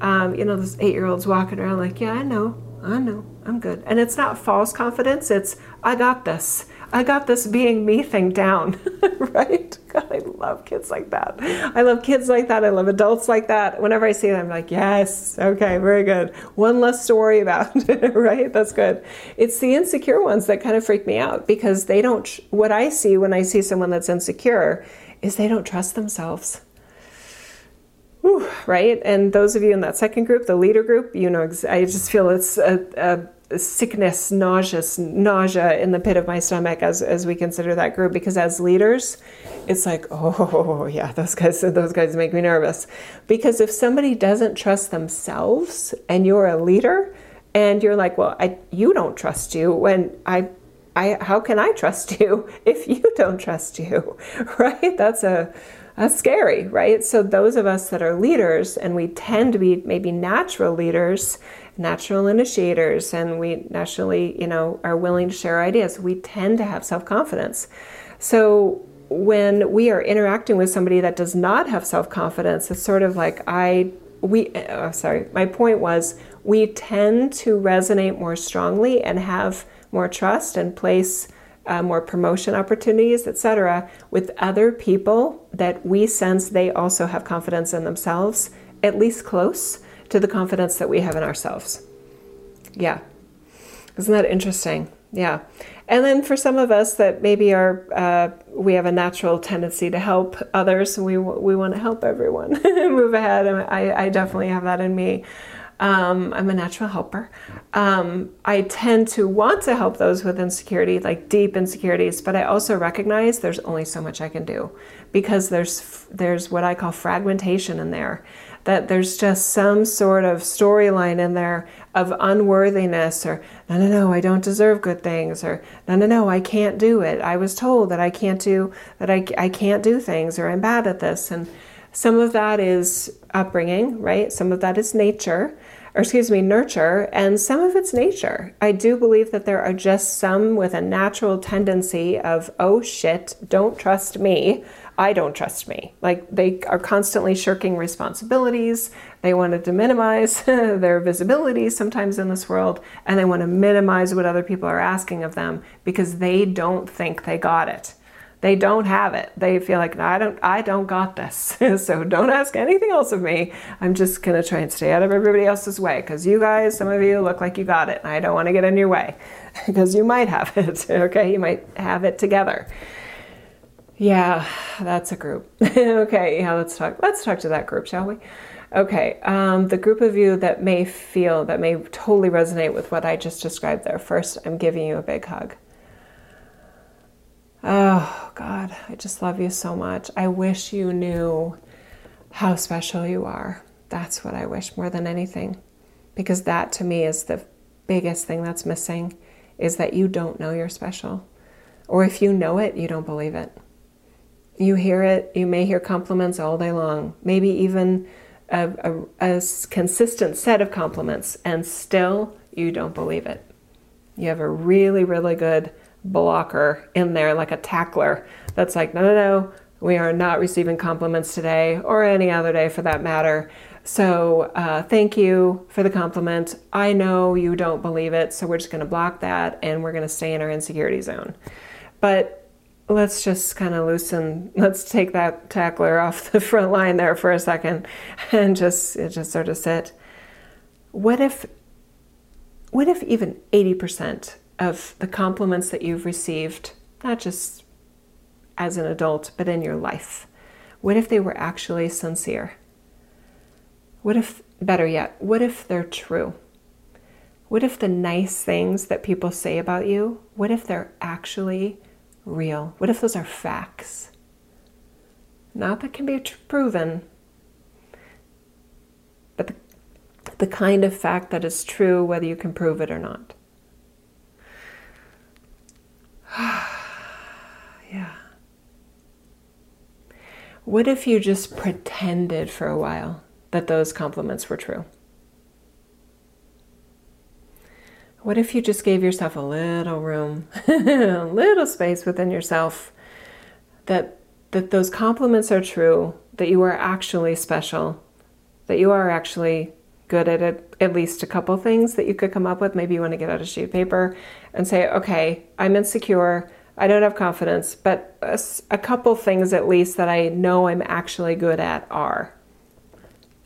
Um, you know, those eight year olds walking around like, yeah, I know, I know, I'm good. And it's not false confidence. It's I got this. I got this being me thing down, right? God, I love kids like that. I love kids like that. I love adults like that. Whenever I see them, I'm like, yes, okay, very good. One less to worry about, right? That's good. It's the insecure ones that kind of freak me out because they don't, what I see when I see someone that's insecure is they don't trust themselves. Whew, right? And those of you in that second group, the leader group, you know, I just feel it's a, a sickness, nauseous, nausea in the pit of my stomach as, as we consider that group because as leaders, it's like, oh yeah, those guys those guys make me nervous. Because if somebody doesn't trust themselves and you're a leader and you're like, well, I you don't trust you when I I how can I trust you if you don't trust you? Right? That's a that's scary, right? So those of us that are leaders and we tend to be maybe natural leaders natural initiators and we naturally, you know, are willing to share ideas, we tend to have self confidence. So when we are interacting with somebody that does not have self confidence, it's sort of like I, we, oh, sorry, my point was we tend to resonate more strongly and have more trust and place uh, more promotion opportunities, etc., with other people that we sense they also have confidence in themselves, at least close to the confidence that we have in ourselves. Yeah. Isn't that interesting? Yeah. And then for some of us that maybe are, uh, we have a natural tendency to help others. We, we want to help everyone move ahead. And I, I definitely have that in me. Um, I'm a natural helper. Um, I tend to want to help those with insecurity, like deep insecurities, but I also recognize there's only so much I can do because there's there's what I call fragmentation in there that there's just some sort of storyline in there of unworthiness or no no no I don't deserve good things or no no no I can't do it. I was told that I can't do that I, I can't do things or I'm bad at this. And some of that is upbringing right? Some of that is nature or excuse me nurture and some of it's nature. I do believe that there are just some with a natural tendency of oh shit don't trust me I don't trust me. Like they are constantly shirking responsibilities. They wanted to minimize their visibility sometimes in this world, and they want to minimize what other people are asking of them because they don't think they got it. They don't have it. They feel like I don't I don't got this. so don't ask anything else of me. I'm just to try and stay out of everybody else's way cuz you guys, some of you look like you got it and I don't want to get in your way because you might have it. okay? You might have it together. Yeah, that's a group. okay, yeah, let's talk. Let's talk to that group, shall we? Okay, um, the group of you that may feel that may totally resonate with what I just described there. First, I'm giving you a big hug. Oh God, I just love you so much. I wish you knew how special you are. That's what I wish more than anything, because that to me is the biggest thing that's missing, is that you don't know you're special, or if you know it, you don't believe it. You hear it, you may hear compliments all day long, maybe even a, a, a consistent set of compliments, and still you don't believe it. You have a really, really good blocker in there, like a tackler, that's like, no, no, no, we are not receiving compliments today or any other day for that matter. So, uh, thank you for the compliment. I know you don't believe it, so we're just going to block that and we're going to stay in our insecurity zone. But let's just kind of loosen let's take that tackler off the front line there for a second and just just sort of sit. What if what if even 80% of the compliments that you've received not just as an adult but in your life what if they were actually sincere? What if better yet what if they're true? What if the nice things that people say about you what if they're actually real? What if those are facts? Not that can be proven, but the, the kind of fact that is true, whether you can prove it or not. yeah. What if you just pretended for a while that those compliments were true? What if you just gave yourself a little room, a little space within yourself that that those compliments are true, that you are actually special, that you are actually good at it, at least a couple things that you could come up with. Maybe you want to get out a sheet of paper and say, okay, I'm insecure. I don't have confidence, but a, a couple things at least that I know I'm actually good at are.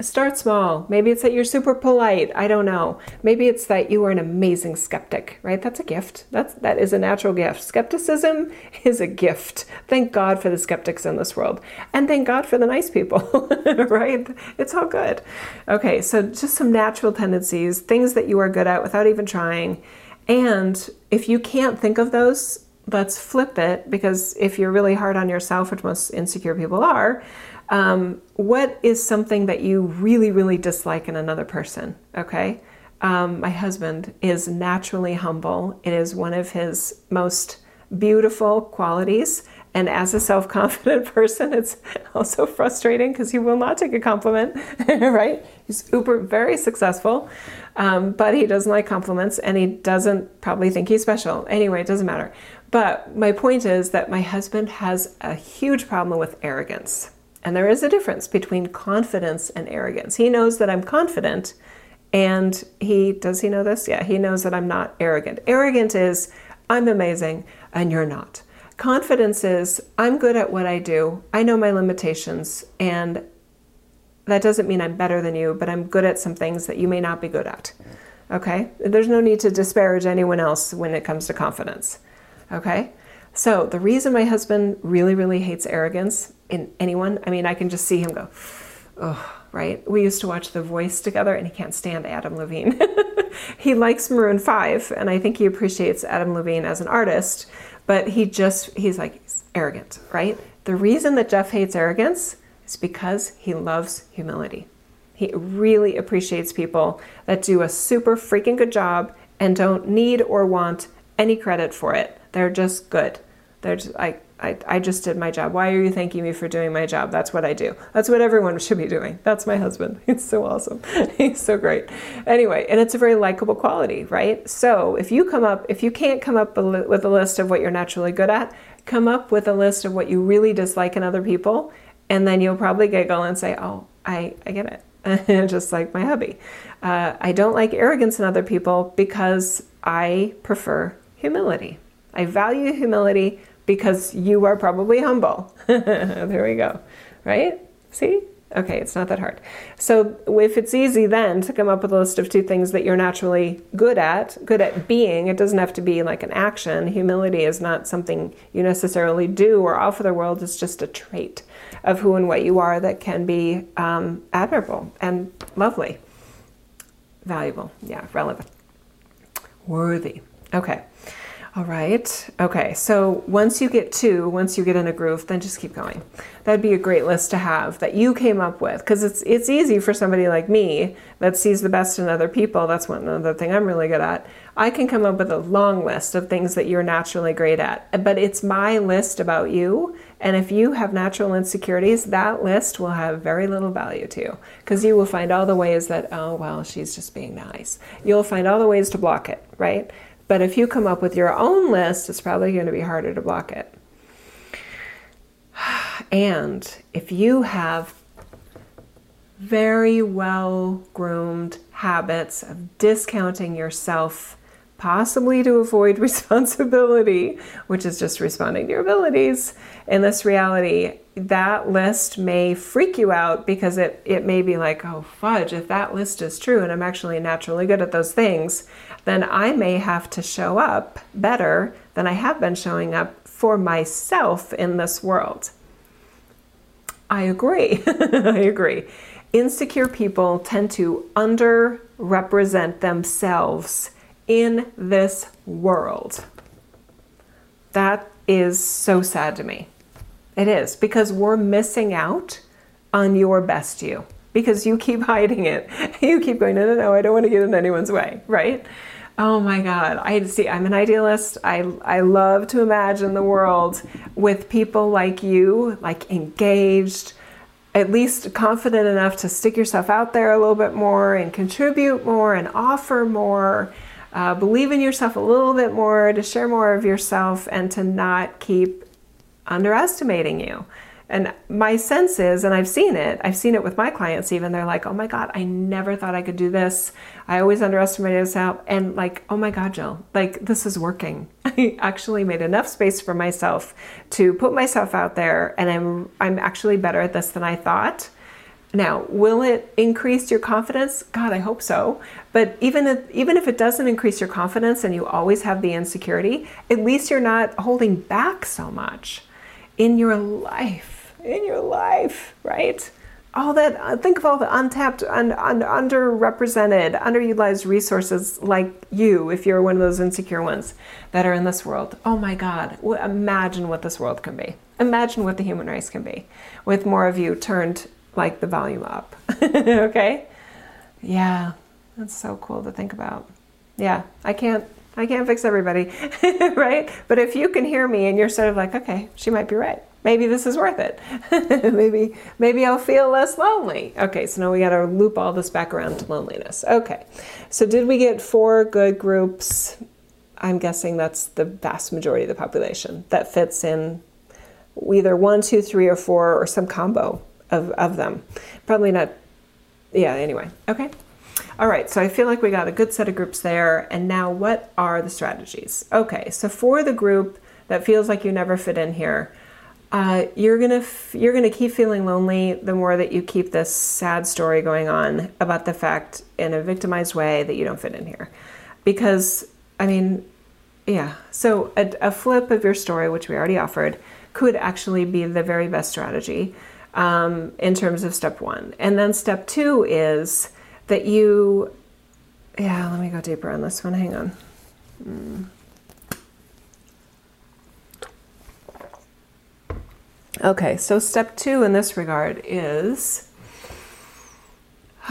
Start small. Maybe it's that you're super polite. I don't know. Maybe it's that you are an amazing skeptic, right? That's a gift. That's that is a natural gift. Skepticism is a gift. Thank God for the skeptics in this world. And thank God for the nice people, right? It's all good. Okay, so just some natural tendencies, things that you are good at without even trying. And if you can't think of those, let's flip it because if you're really hard on yourself, which most insecure people are, um, what is something that you really, really dislike in another person? Okay. Um, my husband is naturally humble. It is one of his most beautiful qualities. And as a self confident person, it's also frustrating because he will not take a compliment, right? He's uber, very successful, um, but he doesn't like compliments and he doesn't probably think he's special. Anyway, it doesn't matter. But my point is that my husband has a huge problem with arrogance. And there is a difference between confidence and arrogance. He knows that I'm confident, and he does he know this? Yeah, he knows that I'm not arrogant. Arrogant is I'm amazing and you're not. Confidence is I'm good at what I do, I know my limitations, and that doesn't mean I'm better than you, but I'm good at some things that you may not be good at. Okay? There's no need to disparage anyone else when it comes to confidence. Okay? So, the reason my husband really, really hates arrogance in anyone, I mean, I can just see him go, oh, right? We used to watch The Voice together, and he can't stand Adam Levine. he likes Maroon 5, and I think he appreciates Adam Levine as an artist, but he just, he's like, he's arrogant, right? The reason that Jeff hates arrogance is because he loves humility. He really appreciates people that do a super freaking good job and don't need or want any credit for it. They're just good. I, I, I just did my job. Why are you thanking me for doing my job? That's what I do. That's what everyone should be doing. That's my husband. He's so awesome. He's so great. Anyway, and it's a very likable quality, right? So if you come up, if you can't come up with a list of what you're naturally good at, come up with a list of what you really dislike in other people, and then you'll probably giggle and say, oh, I, I get it. just like my hubby. Uh, I don't like arrogance in other people because I prefer humility. I value humility because you are probably humble. there we go. Right? See? Okay, it's not that hard. So, if it's easy then to come up with a list of two things that you're naturally good at, good at being, it doesn't have to be like an action. Humility is not something you necessarily do or offer the world, it's just a trait of who and what you are that can be um, admirable and lovely, valuable, yeah, relevant, worthy. Okay. All right. Okay. So once you get two, once you get in a groove, then just keep going. That'd be a great list to have that you came up with because it's it's easy for somebody like me that sees the best in other people. That's one other thing I'm really good at. I can come up with a long list of things that you're naturally great at, but it's my list about you. And if you have natural insecurities, that list will have very little value to you because you will find all the ways that, oh, well, she's just being nice. You'll find all the ways to block it, right? But if you come up with your own list, it's probably going to be harder to block it. And if you have very well groomed habits of discounting yourself, possibly to avoid responsibility, which is just responding to your abilities in this reality, that list may freak you out because it, it may be like, oh, fudge, if that list is true and I'm actually naturally good at those things, then I may have to show up better than I have been showing up for myself in this world. I agree. I agree. Insecure people tend to underrepresent themselves in this world. That is so sad to me. It is because we're missing out on your best you because you keep hiding it. You keep going, no, no, no, I don't want to get in anyone's way, right? Oh my God. I see, I'm an idealist. I, I love to imagine the world with people like you, like engaged, at least confident enough to stick yourself out there a little bit more and contribute more and offer more. Uh, believe in yourself a little bit more, to share more of yourself, and to not keep underestimating you. And my sense is, and I've seen it, I've seen it with my clients even, they're like, oh my God, I never thought I could do this. I always underestimated myself. And like, oh my God, Jill, like this is working. I actually made enough space for myself to put myself out there and I'm I'm actually better at this than I thought. Now, will it increase your confidence? God, I hope so. But even if, even if it doesn't increase your confidence and you always have the insecurity, at least you're not holding back so much in your life. In your life, right? All that, uh, think of all the untapped, un, un, underrepresented, underutilized resources like you, if you're one of those insecure ones that are in this world. Oh my God, imagine what this world can be. Imagine what the human race can be with more of you turned like the volume up. okay? Yeah, that's so cool to think about. Yeah, I can't I can't fix everybody, right? But if you can hear me and you're sort of like, okay, she might be right. Maybe this is worth it. maybe maybe I'll feel less lonely. Okay, so now we got to loop all this back around to loneliness. Okay. So did we get four good groups? I'm guessing that's the vast majority of the population that fits in either one, two, three, or four, or some combo of, of them. Probably not, yeah, anyway. Okay. All right, so I feel like we got a good set of groups there. And now what are the strategies? Okay, so for the group that feels like you never fit in here, uh, you're gonna f- you're gonna keep feeling lonely the more that you keep this sad story going on about the fact in a victimized way that you don't fit in here, because I mean, yeah. So a, a flip of your story, which we already offered, could actually be the very best strategy um, in terms of step one. And then step two is that you, yeah, let me go deeper on this one. Hang on. Mm. Okay, so step two in this regard is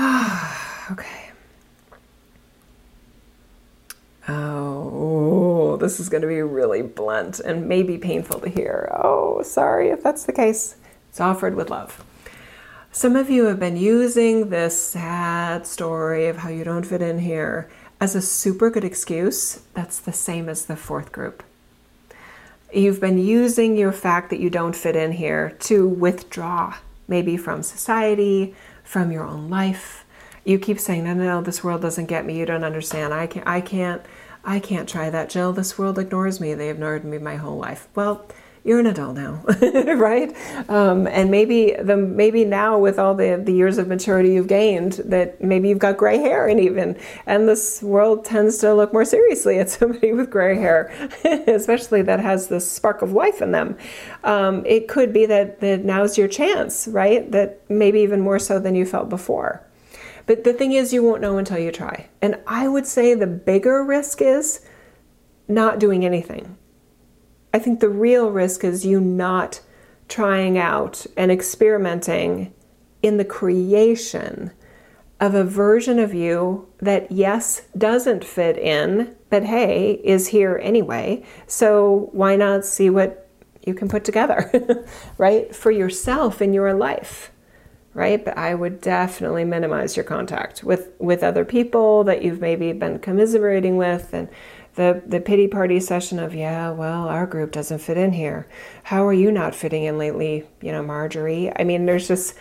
okay. Oh, this is going to be really blunt and maybe painful to hear. Oh, sorry if that's the case. It's offered with love. Some of you have been using this sad story of how you don't fit in here as a super good excuse. That's the same as the fourth group. You've been using your fact that you don't fit in here to withdraw, maybe from society, from your own life. You keep saying, "No, no, no, this world doesn't get me. You don't understand. I can't, I can't, I can't try that, Jill. This world ignores me. They ignored me my whole life." Well, you're an adult now, right? Um, and maybe the maybe now with all the the years of maturity you've gained, that maybe you've got gray hair, and even and this world tends to look more seriously at somebody with gray hair, especially that has this spark of life in them. Um, it could be that that now's your chance, right? That maybe even more so than you felt before. But the thing is, you won't know until you try. And I would say the bigger risk is not doing anything I think the real risk is you not trying out and experimenting in the creation of a version of you that, yes, doesn't fit in, but hey, is here anyway. So why not see what you can put together, right? For yourself in your life, right? But I would definitely minimize your contact with, with other people that you've maybe been commiserating with and the the pity party session of yeah well our group doesn't fit in here. How are you not fitting in lately you know marjorie? I mean there's just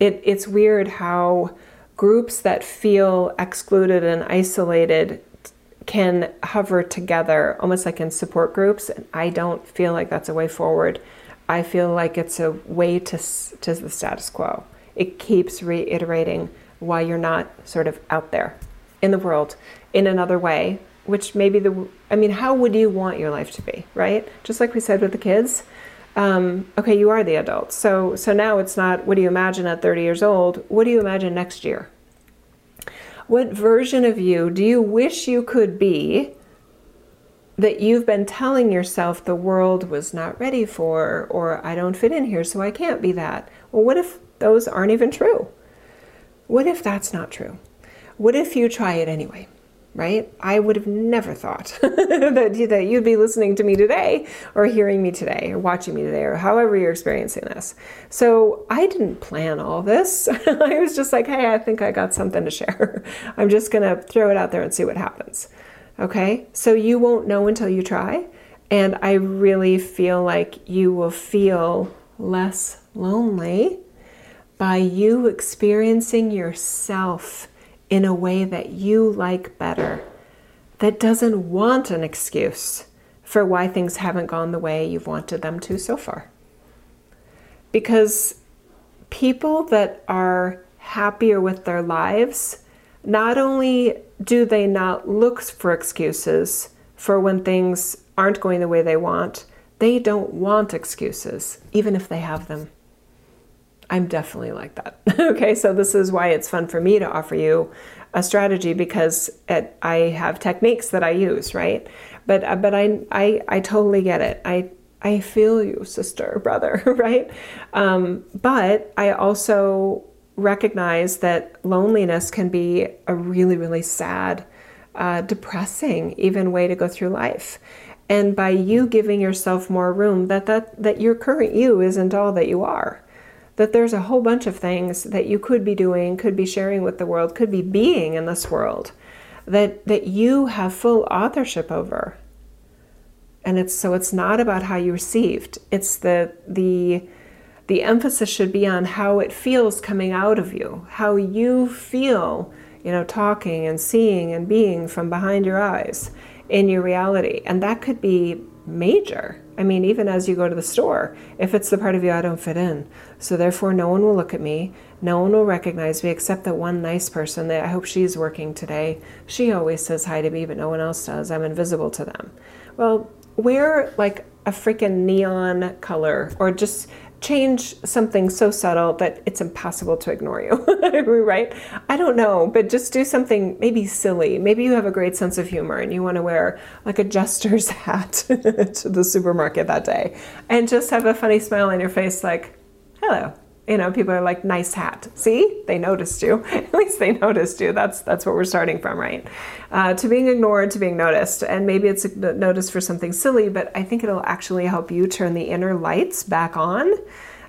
it it's weird how groups that feel excluded and isolated can hover together almost like in support groups. And i don't feel like that's a way forward. I feel like it's a way to to the status quo. It keeps reiterating why you're not sort of out there in the world in another way which maybe the i mean how would you want your life to be right? Just like we said with the kids um, okay you are the adult. So so now it's not what do you imagine at 30 years old? What do you imagine next year? What version of you do you wish you could be that you've been telling yourself the world was not ready for or i don't fit in here so i can't be that? Well what if those aren't even true? What if that's not true? What if you try it anyway right? I would have never thought that, that you'd be listening to me today or hearing me today or watching me today or however you're experiencing this. So I didn't plan all this. I was just like, hey, I think I got something to share. I'm just going to throw it out there and see what happens. Okay? So you won't know until you try. And I really feel like you will feel less lonely by you experiencing yourself in a way that you like better, that doesn't want an excuse for why things haven't gone the way you've wanted them to so far. Because people that are happier with their lives, not only do they not look for excuses for when things aren't going the way they want, they don't want excuses, even if they have them. I'm definitely like that. okay, so this is why it's fun for me to offer you a strategy because it, I have techniques that I use, right? But uh, but I, I I totally get it. I I feel you, sister, brother, right? Um, but I also recognize that loneliness can be a really really sad, uh, depressing, even way to go through life. And by you giving yourself more room, that that that your current you isn't all that you are that there's a whole bunch of things that you could be doing, could be sharing with the world, could be being in this world that that you have full authorship over. And it's so it's not about how you received. It's the the the emphasis should be on how it feels coming out of you, how you feel, you know, talking and seeing and being from behind your eyes in your reality. And that could be major. I mean, even as you go to the store, if it's the part of you I don't fit in. So therefore, no one will look at me. No one will recognize me except that one nice person that I hope she's working today. She always says hi to me, but no one else does. I'm invisible to them. Well, wear like a freaking neon color or just change something so subtle that it's impossible to ignore you, right? I don't know, but just do something maybe silly. Maybe you have a great sense of humor and you want to wear like a jester's hat to the supermarket that day and just have a funny smile on your face, like, hello, you know people are like nice hat. See? They noticed you. At least they noticed you. That's that's what we're starting from right? Uh, to being ignored to being noticed. And maybe it's noticed for something silly but i think it'll actually help you turn the inner lights back on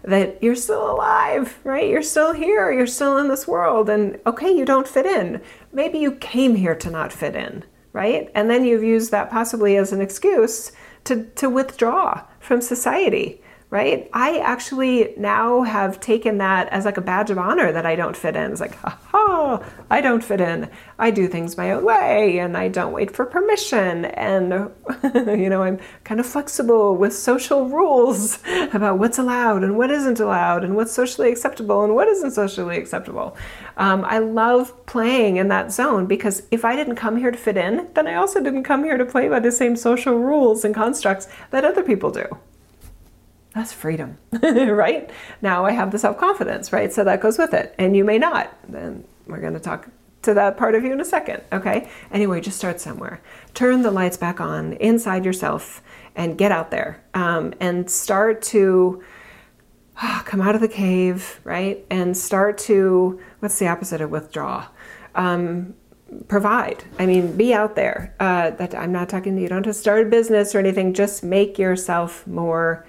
that you're still alive right? You're still here. You're still in this world. And okay you don't fit in. Maybe you came here to not fit in right? And then you've used that possibly as an excuse to to withdraw from society right? I actually now have taken that as like a badge of honor that I don't fit in. It's like, ha ha, I don't fit in. I do things my own way and I don't wait for permission. And, you know, I'm kind of flexible with social rules about what's allowed and what isn't allowed and what's socially acceptable and what isn't socially acceptable. Um, I love playing in that zone because if I didn't come here to fit in, then I also didn't come here to play by the same social rules and constructs that other people do that's freedom, right? Now I have the self confidence, right? So that goes with it. And you may not. Then we're going to talk to that part of you in a second, okay? Anyway, just start somewhere. Turn the lights back on inside yourself and get out there um, and start to oh, come out of the cave, right? And start to, what's the opposite of withdraw? Um, provide. I mean, be out there. Uh, that I'm not talking to you. Don't have to start a business or anything. Just make yourself more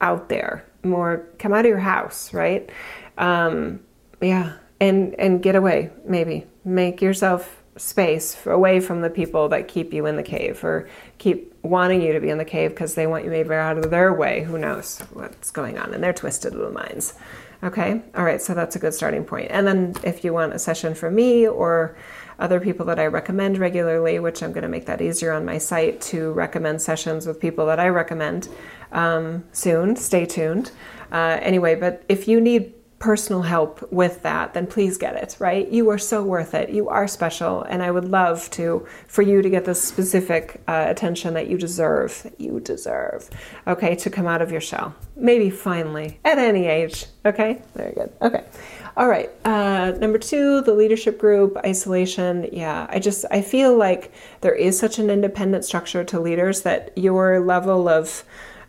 out there more come out of your house right? Um, yeah and and get away maybe. Make yourself space away from the people that keep you in the cave or keep wanting you to be in the cave because they want you maybe out of their way. Who knows what's going on in their twisted little minds. Okay? All right so that's a good starting point. point and then if you want a session from me or other people that I recommend regularly, which I'm going to make that easier on my site to recommend sessions with people that I recommend um, soon. Stay tuned. Uh, anyway, but if you need personal help with that, then please get it, right? You are so worth it. You are special. And I would love to, for you to get the specific uh, attention that you deserve, that you deserve, okay, to come out of your shell. Maybe finally, at any age, okay? Very good. Okay. All right. Uh, number two, the leadership group, isolation. Yeah, I just, I feel like there is such an independent structure to leaders that your level of,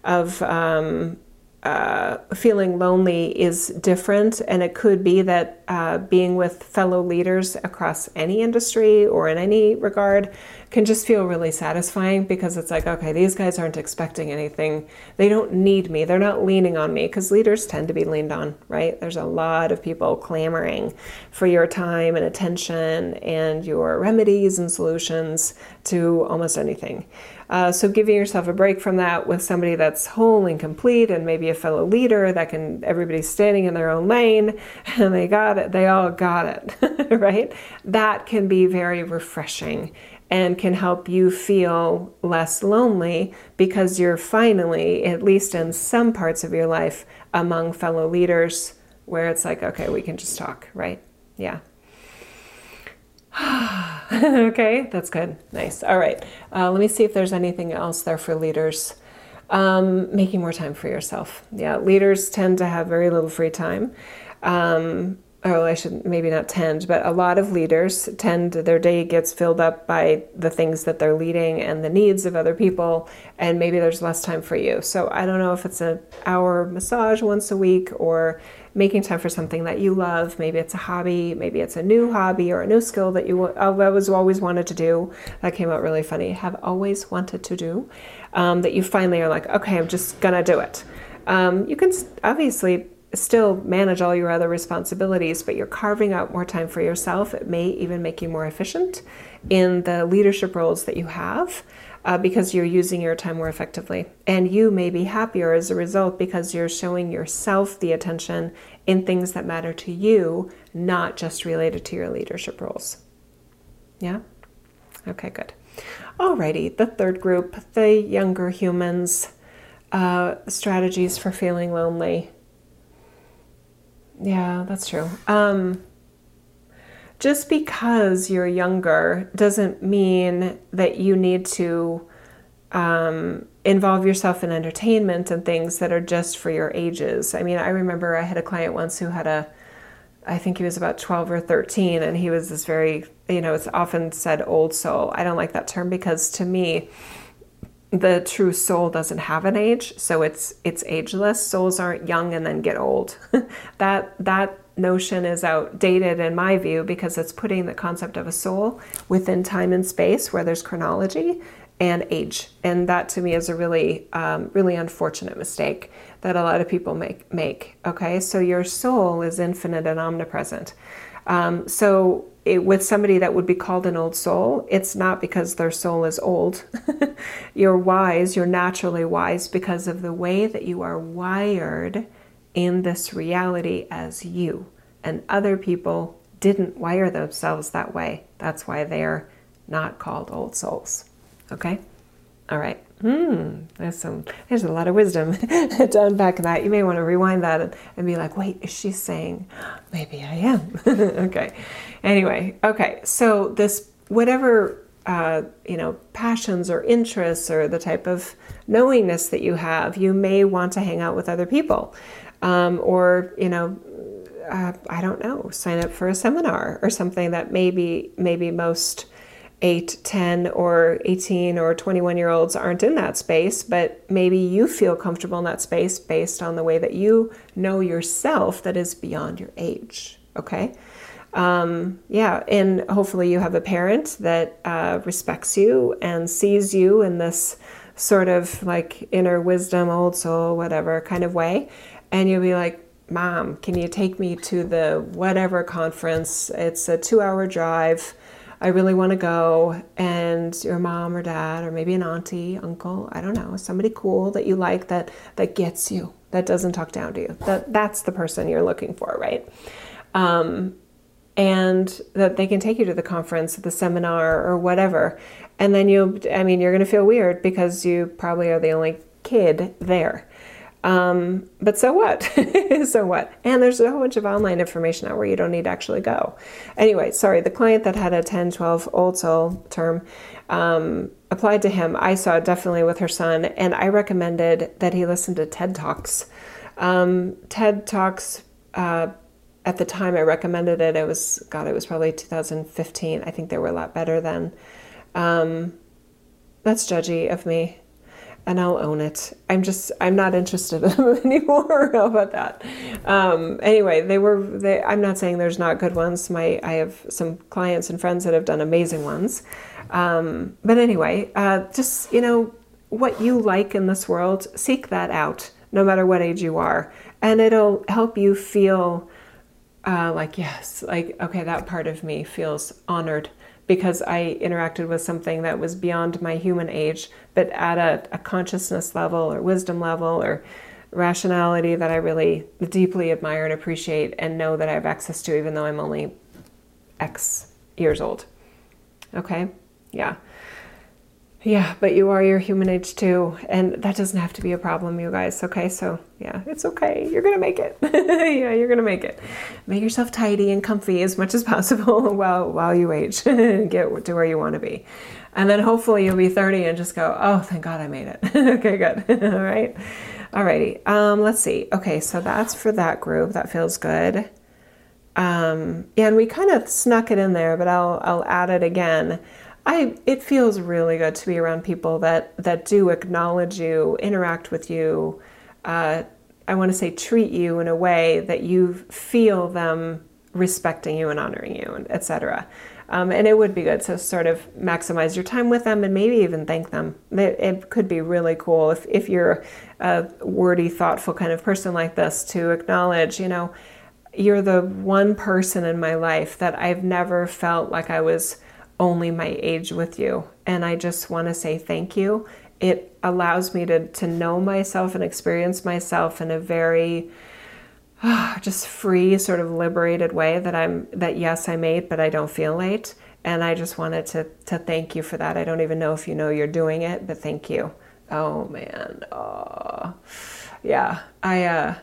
of um, uh, feeling lonely is different, and it could be that uh, being with fellow leaders across any industry or in any regard can just feel really satisfying because it's like, okay, these guys aren't expecting anything. They don't need me. They're not leaning on me because leaders tend to be leaned on, right? There's a lot of people clamoring for your time and attention and your remedies and solutions to almost anything. Uh, so giving yourself a break from that with somebody that's whole and complete and maybe a fellow leader that can everybody's standing in their own lane and they got it they all got it right that can be very refreshing and can help you feel less lonely because you're finally at least in some parts of your life among fellow leaders where it's like, okay, we can just talk, right? Yeah. okay, that's good. Nice. All right. Uh, let me see if there's anything else there for leaders. Um, making more time for yourself. Yeah, leaders tend to have very little free time. Um, oh, I should maybe not tend, but a lot of leaders tend their day gets filled up by the things that they're leading and the needs of other people, and maybe there's less time for you. So I don't know if it's an hour massage once a week or making time for something that you love. Maybe it's a hobby, maybe it's a new hobby or a new skill that you I was always wanted to do. That came out really funny. Have always wanted to do um, that you finally are like, okay, I'm just gonna do it. Um, you can obviously still manage all your other responsibilities, but you're carving out more time for yourself. It may even make you more efficient in the leadership roles that you have uh, because you're using your time more effectively. And you may be happier as a result because you're showing yourself the attention in things that matter to you, not just related to your leadership roles. Yeah? Okay, good. Alrighty, the third group, the younger humans, uh, strategies for feeling lonely. Yeah, that's true. Um, just because you're younger doesn't mean that you need to um, involve yourself in entertainment and things that are just for your ages. I mean, I remember I had a client once who had a, I think he was about 12 or 13, and he was this very, you know, it's often said old soul. I don't like that term because to me, the true soul doesn't have an age, so it's it's ageless. Souls aren't young and then get old. that that notion is outdated in my view because it's putting the concept of a soul within time and space where there's chronology and age, and that to me is a really um, really unfortunate mistake that a lot of people make make. Okay, so your soul is infinite and omnipresent. Um, so it, with somebody that would be called an old soul, it's not because their soul is old. you're wise, you're naturally wise because of the way that you are wired in this reality as you. And other people didn't wire themselves that way. That's why they're not called old souls. Okay? All right. Hmm, there's some, there's a lot of wisdom to unpack that. You may want to rewind that and, and be like, wait, is she saying, maybe I am? okay. Anyway, okay. So this, whatever, uh, you know, passions or interests or the type of knowingness that you have, you may want to hang out with other people. Um, or, you know, uh, I don't know, sign up for a seminar or something that maybe, maybe most 8, 10, or 18 or 21 year olds aren't in that space, but maybe you feel comfortable in that space based on the way that you know yourself that is beyond your age. Okay? Um, yeah, and hopefully you have a parent that uh, respects you and sees you in this sort of like inner wisdom, old soul, whatever kind of way. And you'll be like, Mom, can you take me to the whatever conference? It's a two hour drive I really want to go, and your mom or dad, or maybe an auntie, uncle, I don't know, somebody cool that you like that that gets you, that doesn't talk down to you. That that's the person you're looking for, right? Um, and that they can take you to the conference, the seminar, or whatever. And then you, I mean, you're going to feel weird because you probably are the only kid there. Um, but so what? so what? And there's a whole bunch of online information out where you don't need to actually go. Anyway, sorry, the client that had a 10, 12 old soul term um, applied to him. I saw it definitely with her son, and I recommended that he listen to TED Talks. Um, TED Talks, uh, at the time I recommended it, it was, God, it was probably 2015. I think they were a lot better then. Um, that's judgy of me and I'll own it. I'm just I'm not interested in them anymore. How about that? Um, anyway, they were. They, I'm not saying there's not good ones. My I have some clients and friends that have done amazing ones. Um, but anyway, uh, just you know what you like in this world, seek that out, no matter what age you are, and it'll help you feel uh, like yes, like okay, that part of me feels honored because I interacted with something that was beyond my human age, but at a, a, consciousness level or wisdom level or rationality that I really deeply admire and appreciate and know that I have access to, even though I'm only X years old. Okay? Yeah. Yeah, but you are your human age too, and that doesn't have to be a problem, you guys. Okay, so yeah, it's okay. You're gonna make it. yeah, you're gonna make it. Make yourself tidy and comfy as much as possible while while you age and get to where you want to be, and then hopefully you'll be 30 and just go, oh, thank God I made it. okay, good. All right, alrighty. Um, let's see. Okay, so that's for that group. That feels good. Um, and we kind of snuck it in there, but I'll I'll add it again. I it feels really good to be around people that that do acknowledge you, interact with you. Uh, I want to say treat you in a way that you feel them respecting you and honoring you, etc. Um, and it would be good to sort of maximize your time with them and maybe even thank them. It, it could be really cool if, if you're a wordy, thoughtful kind of person like this to acknowledge, you know, you're the one person in my life that I've never felt like I was only my age with you. And I just want to say thank you. It allows me to, to know myself and experience myself in a very just free, sort of liberated way that I'm that yes, I'm late, but I don't feel late. And I just wanted to to thank you for that. I don't even know if you know you're doing it, but thank you. Oh man. Oh yeah. I uh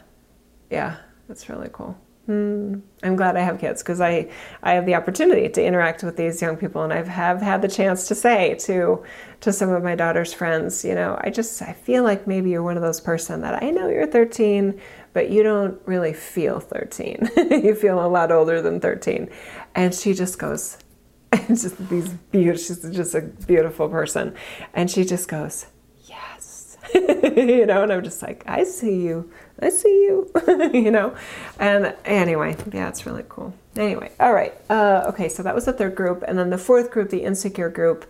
yeah, that's really cool. Hmm. I'm glad I have kids because I, I have the opportunity to interact with these young people, and I have had the chance to say to to some of my daughter's friends, you know, I just I feel like maybe you're one of those person that I know you're 13, but you don't really feel 13. you feel a lot older than 13, and she just goes, and just these beautiful. She's just a beautiful person, and she just goes, yes, you know, and I'm just like, I see you. I see you, you know. And anyway, yeah, it's really cool. Anyway, all right. Uh, okay, so that was the third group. And then the fourth group, the insecure group.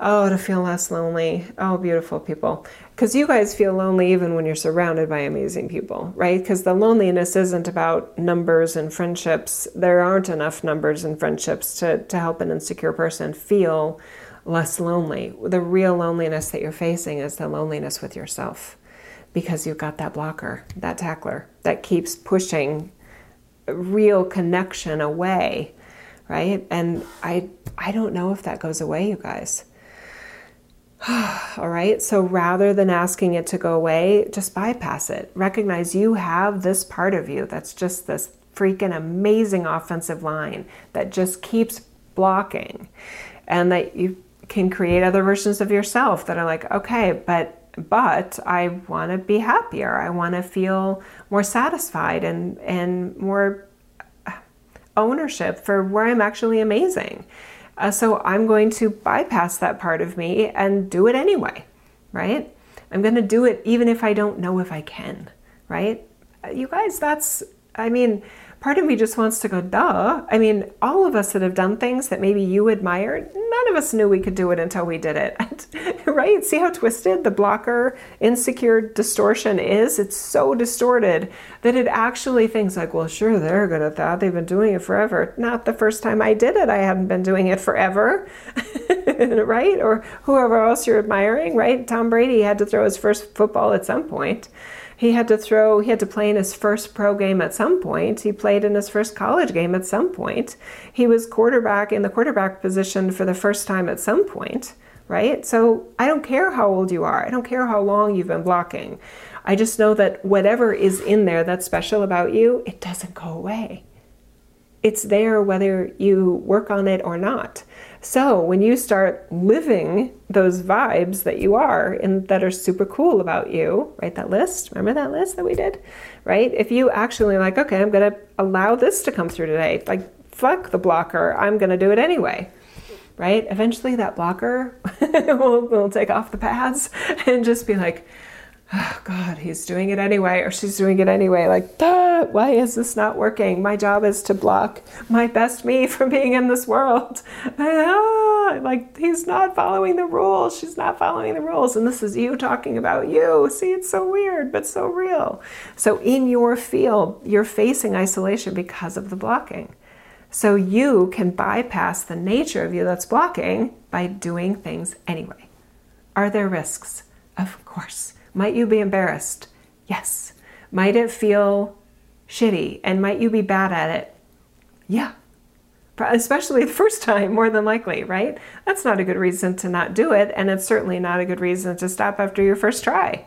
Oh, to feel less lonely. Oh, beautiful people. Because you guys feel lonely even when you're surrounded by amazing people, right? Because the loneliness isn't about numbers and friendships. There aren't enough numbers and friendships to, to help an insecure person feel less lonely. The real loneliness that you're facing is the loneliness with yourself because you've got that blocker, that tackler that keeps pushing real connection away, right? And I I don't know if that goes away, you guys. All right. So rather than asking it to go away, just bypass it. Recognize you have this part of you that's just this freaking amazing offensive line that just keeps blocking and that you can create other versions of yourself that are like, okay, but but I want to be happier. I want to feel more satisfied and and more ownership for where I'm actually amazing. Uh, so I'm going to bypass that part of me and do it anyway, right? I'm going to do it even if I don't know if I can, right? Uh, you guys, that's I mean, part of me just wants to go, duh. I mean, all of us that have done things that maybe you admired, none of us knew we could do it until we did it, right? See how twisted the blocker insecure distortion is? It's so distorted that it actually thinks like, well, sure, they're good at that. They've been doing it forever. Not the first time I did it. I hadn't been doing it forever, right? Or whoever else you're admiring, right? Tom Brady had to throw his first football at some point he had to throw, he had to play in his first pro game at some point. He played in his first college game at some point. He was quarterback in the quarterback position for the first time at some point, right? So I don't care how old you are, I don't care how long you've been blocking. I just know that whatever is in there that's special about you, it doesn't go away. It's there whether you work on it or not. So when you start living those vibes that you are and that are super cool about you, write that list. Remember that list that we did? Right? If you actually like, okay, I'm going to allow this to come through today. Like, fuck the blocker. I'm going to do it anyway. Right? Eventually that blocker will, will take off the pads and just be like, oh God, he's doing it anyway, or she's doing it anyway. Like, Duh, why is this not working? My job is to block my best me from being in this world. Ah, like, he's not following the rules. She's not following the rules. And this is you talking about you. See, it's so weird, but so real. So, in your field, you're facing isolation because of the blocking. So, you can bypass the nature of you that's blocking by doing things anyway. Are there risks? Of course. Might you be embarrassed? Yes. Might it feel shitty? And might you be bad at it? Yeah. especially the first time, more than likely, right? That's not a good reason to not do it, and it's certainly not a good reason to stop after your first try.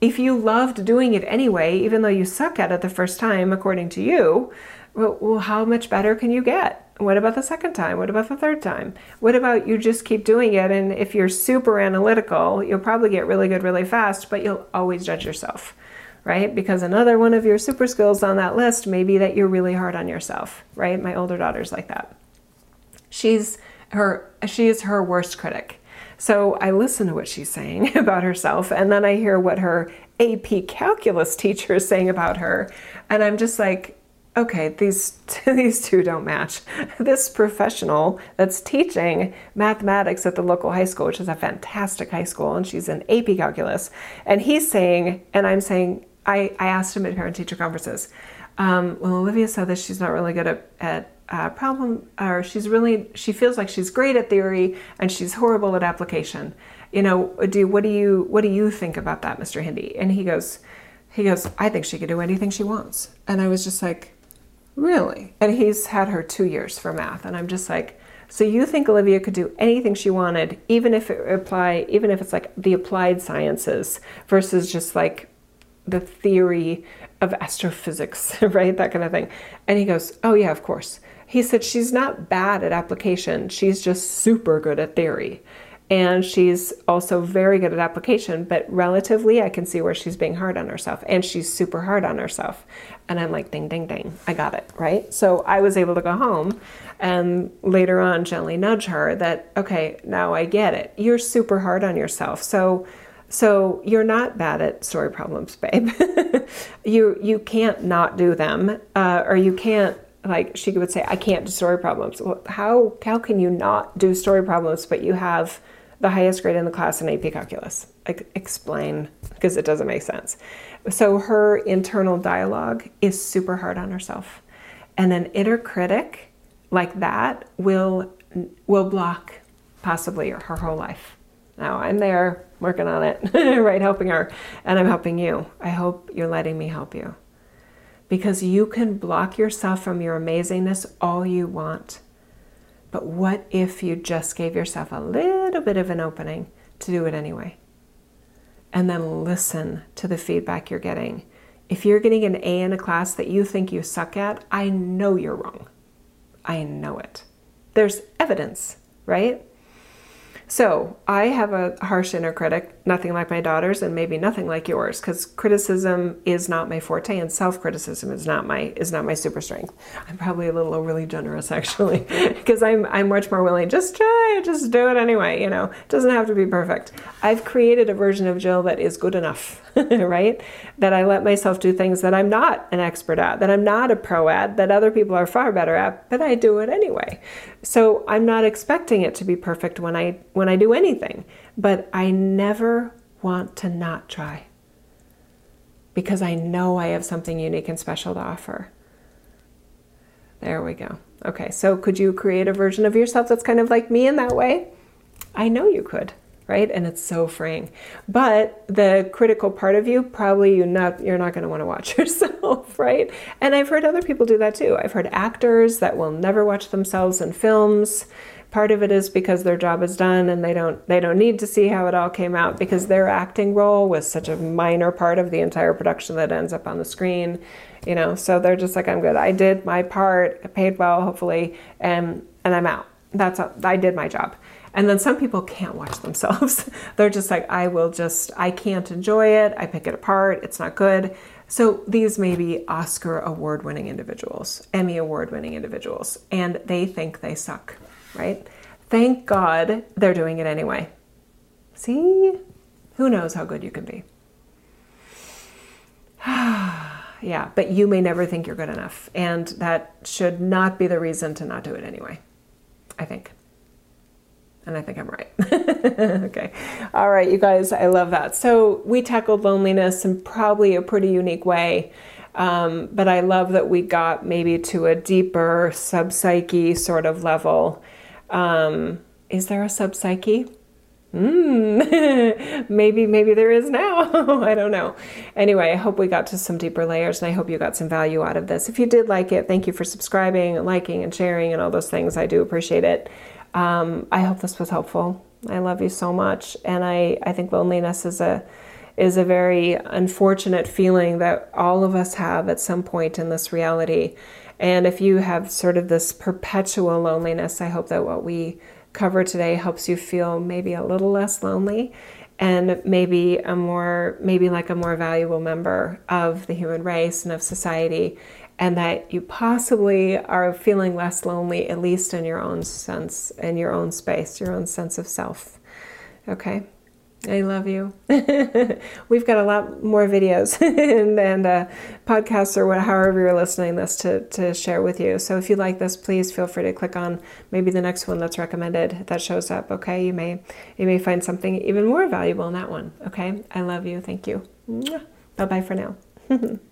If you loved doing it anyway, even though you suck at it the first time, according to you, well, how much better can you get? What about the second time? What about the third time? What about you just keep doing it? And if you're super analytical, you'll probably get really good really fast, but you'll always judge yourself right? Because another one of your super skills on that list may be that you're really hard on yourself, right? My older daughter's like that. She's her she is her worst critic. So I listen to what she's saying about herself and then I hear what her AP calculus teacher is saying about her and I'm just like okay, these these two don't match. This professional that's teaching mathematics at the local high school, which is a fantastic high school, and she's in AP calculus, and he's saying, and I'm saying, I, I asked him at parent teacher conferences. Um, well, Olivia said that she's not really good at, at uh, problem, or she's really, she feels like she's great at theory and she's horrible at application. You know, do what do you what do you think about that, Mr. Hindi? And he goes, he goes, I think she could do anything she wants. And I was just like, really? And he's had her two years for math, and I'm just like, so you think Olivia could do anything she wanted, even if it apply, even if it's like the applied sciences versus just like the theory of astrophysics, right? That kind of thing. And he goes, Oh, yeah, of course. He said, She's not bad at application. She's just super good at theory. And she's also very good at application, but relatively, I can see where she's being hard on herself. And she's super hard on herself. And I'm like, ding, ding, ding, I got it, right? So I was able to go home and later on gently nudge her that, okay, now I get it. You're super hard on yourself. So so you're not bad at story problems, babe. you you can't not do them, uh, or you can't like she would say, I can't do story problems. Well, how how can you not do story problems, but you have the highest grade in the class in AP Calculus? explain because it doesn't make sense. So her internal dialogue is super hard on herself, and an inner critic like that will will block possibly her whole life. Now I'm there working on it, right? Helping her, and I'm helping you. I hope you're letting me help you. Because you can block yourself from your amazingness all you want. But what if you just gave yourself a little bit of an opening to do it anyway? And then listen to the feedback you're getting. If you're getting an A in a class that you think you suck at, I know you're wrong. I know it. There's evidence, right? So I have a harsh inner critic, nothing like my daughter's, and maybe nothing like yours, because criticism is not my forte, and self-criticism is not my is not my super strength. I'm probably a little overly generous, actually, because I'm I'm much more willing. Just try, just do it anyway. You know, it doesn't have to be perfect. I've created a version of Jill that is good enough, right? That I let myself do things that I'm not an expert at, that I'm not a pro at, that other people are far better at, but I do it anyway. So I'm not expecting it to be perfect when I when I do anything, but I never want to not try. Because I know I have something unique and special to offer. There we go. Okay, so could you create a version of yourself that's kind of like me in that way? I know you could right? And it's so freeing. But the critical part of you, probably you not you're not going to want to watch yourself, right? And I've heard other people do that too. I've heard actors that will never watch themselves in films. Part of it is because their job is done and they don't they don't need to see how it all came out because their acting role was such a minor part of the entire production that ends up on the screen, you know. So they're just like I'm good. I did my part, I paid well hopefully, and and I'm out. That's I did my job. And then some people can't watch themselves. They're just like, I will just, I can't enjoy it. I pick it apart. It's not good. So these may be Oscar award winning individuals, Emmy award winning individuals, and they think they suck, right? Thank God they're doing it anyway. See? Who knows how good you can be? yeah, but you may never think you're good enough. And that should not be the reason to not do it anyway, I think. And I think I'm right. okay. All right, you guys, I love that. So we tackled loneliness in probably a pretty unique way. Um, but I love that we got maybe to a deeper sub psyche sort of level. Um, is there a sub psyche? Mm, maybe maybe there is now. I don't know. Anyway, I hope we got to some deeper layers and I hope you got some value out of this. If you did like it, thank you for subscribing liking and sharing and all those things. I do appreciate it. Um, I hope this was helpful. I love you so much and I, I think loneliness is a is a very unfortunate feeling that all of us have at some point in this reality. And if you have sort of this perpetual loneliness, I hope that what we cover today helps you feel maybe a little less lonely and maybe a more maybe like a more valuable member of the human race and of society and that you possibly are feeling less lonely at least in your own sense in your own space your own sense of self. Okay I love you. We've got a lot more videos and, and uh, podcasts or whatever, however you're listening this to, to share with you. So if you like this, please feel free to click on maybe the next one that's recommended that shows up. Okay, you may you may find something even more valuable in that one. Okay, I love you. Thank you. Bye bye for now.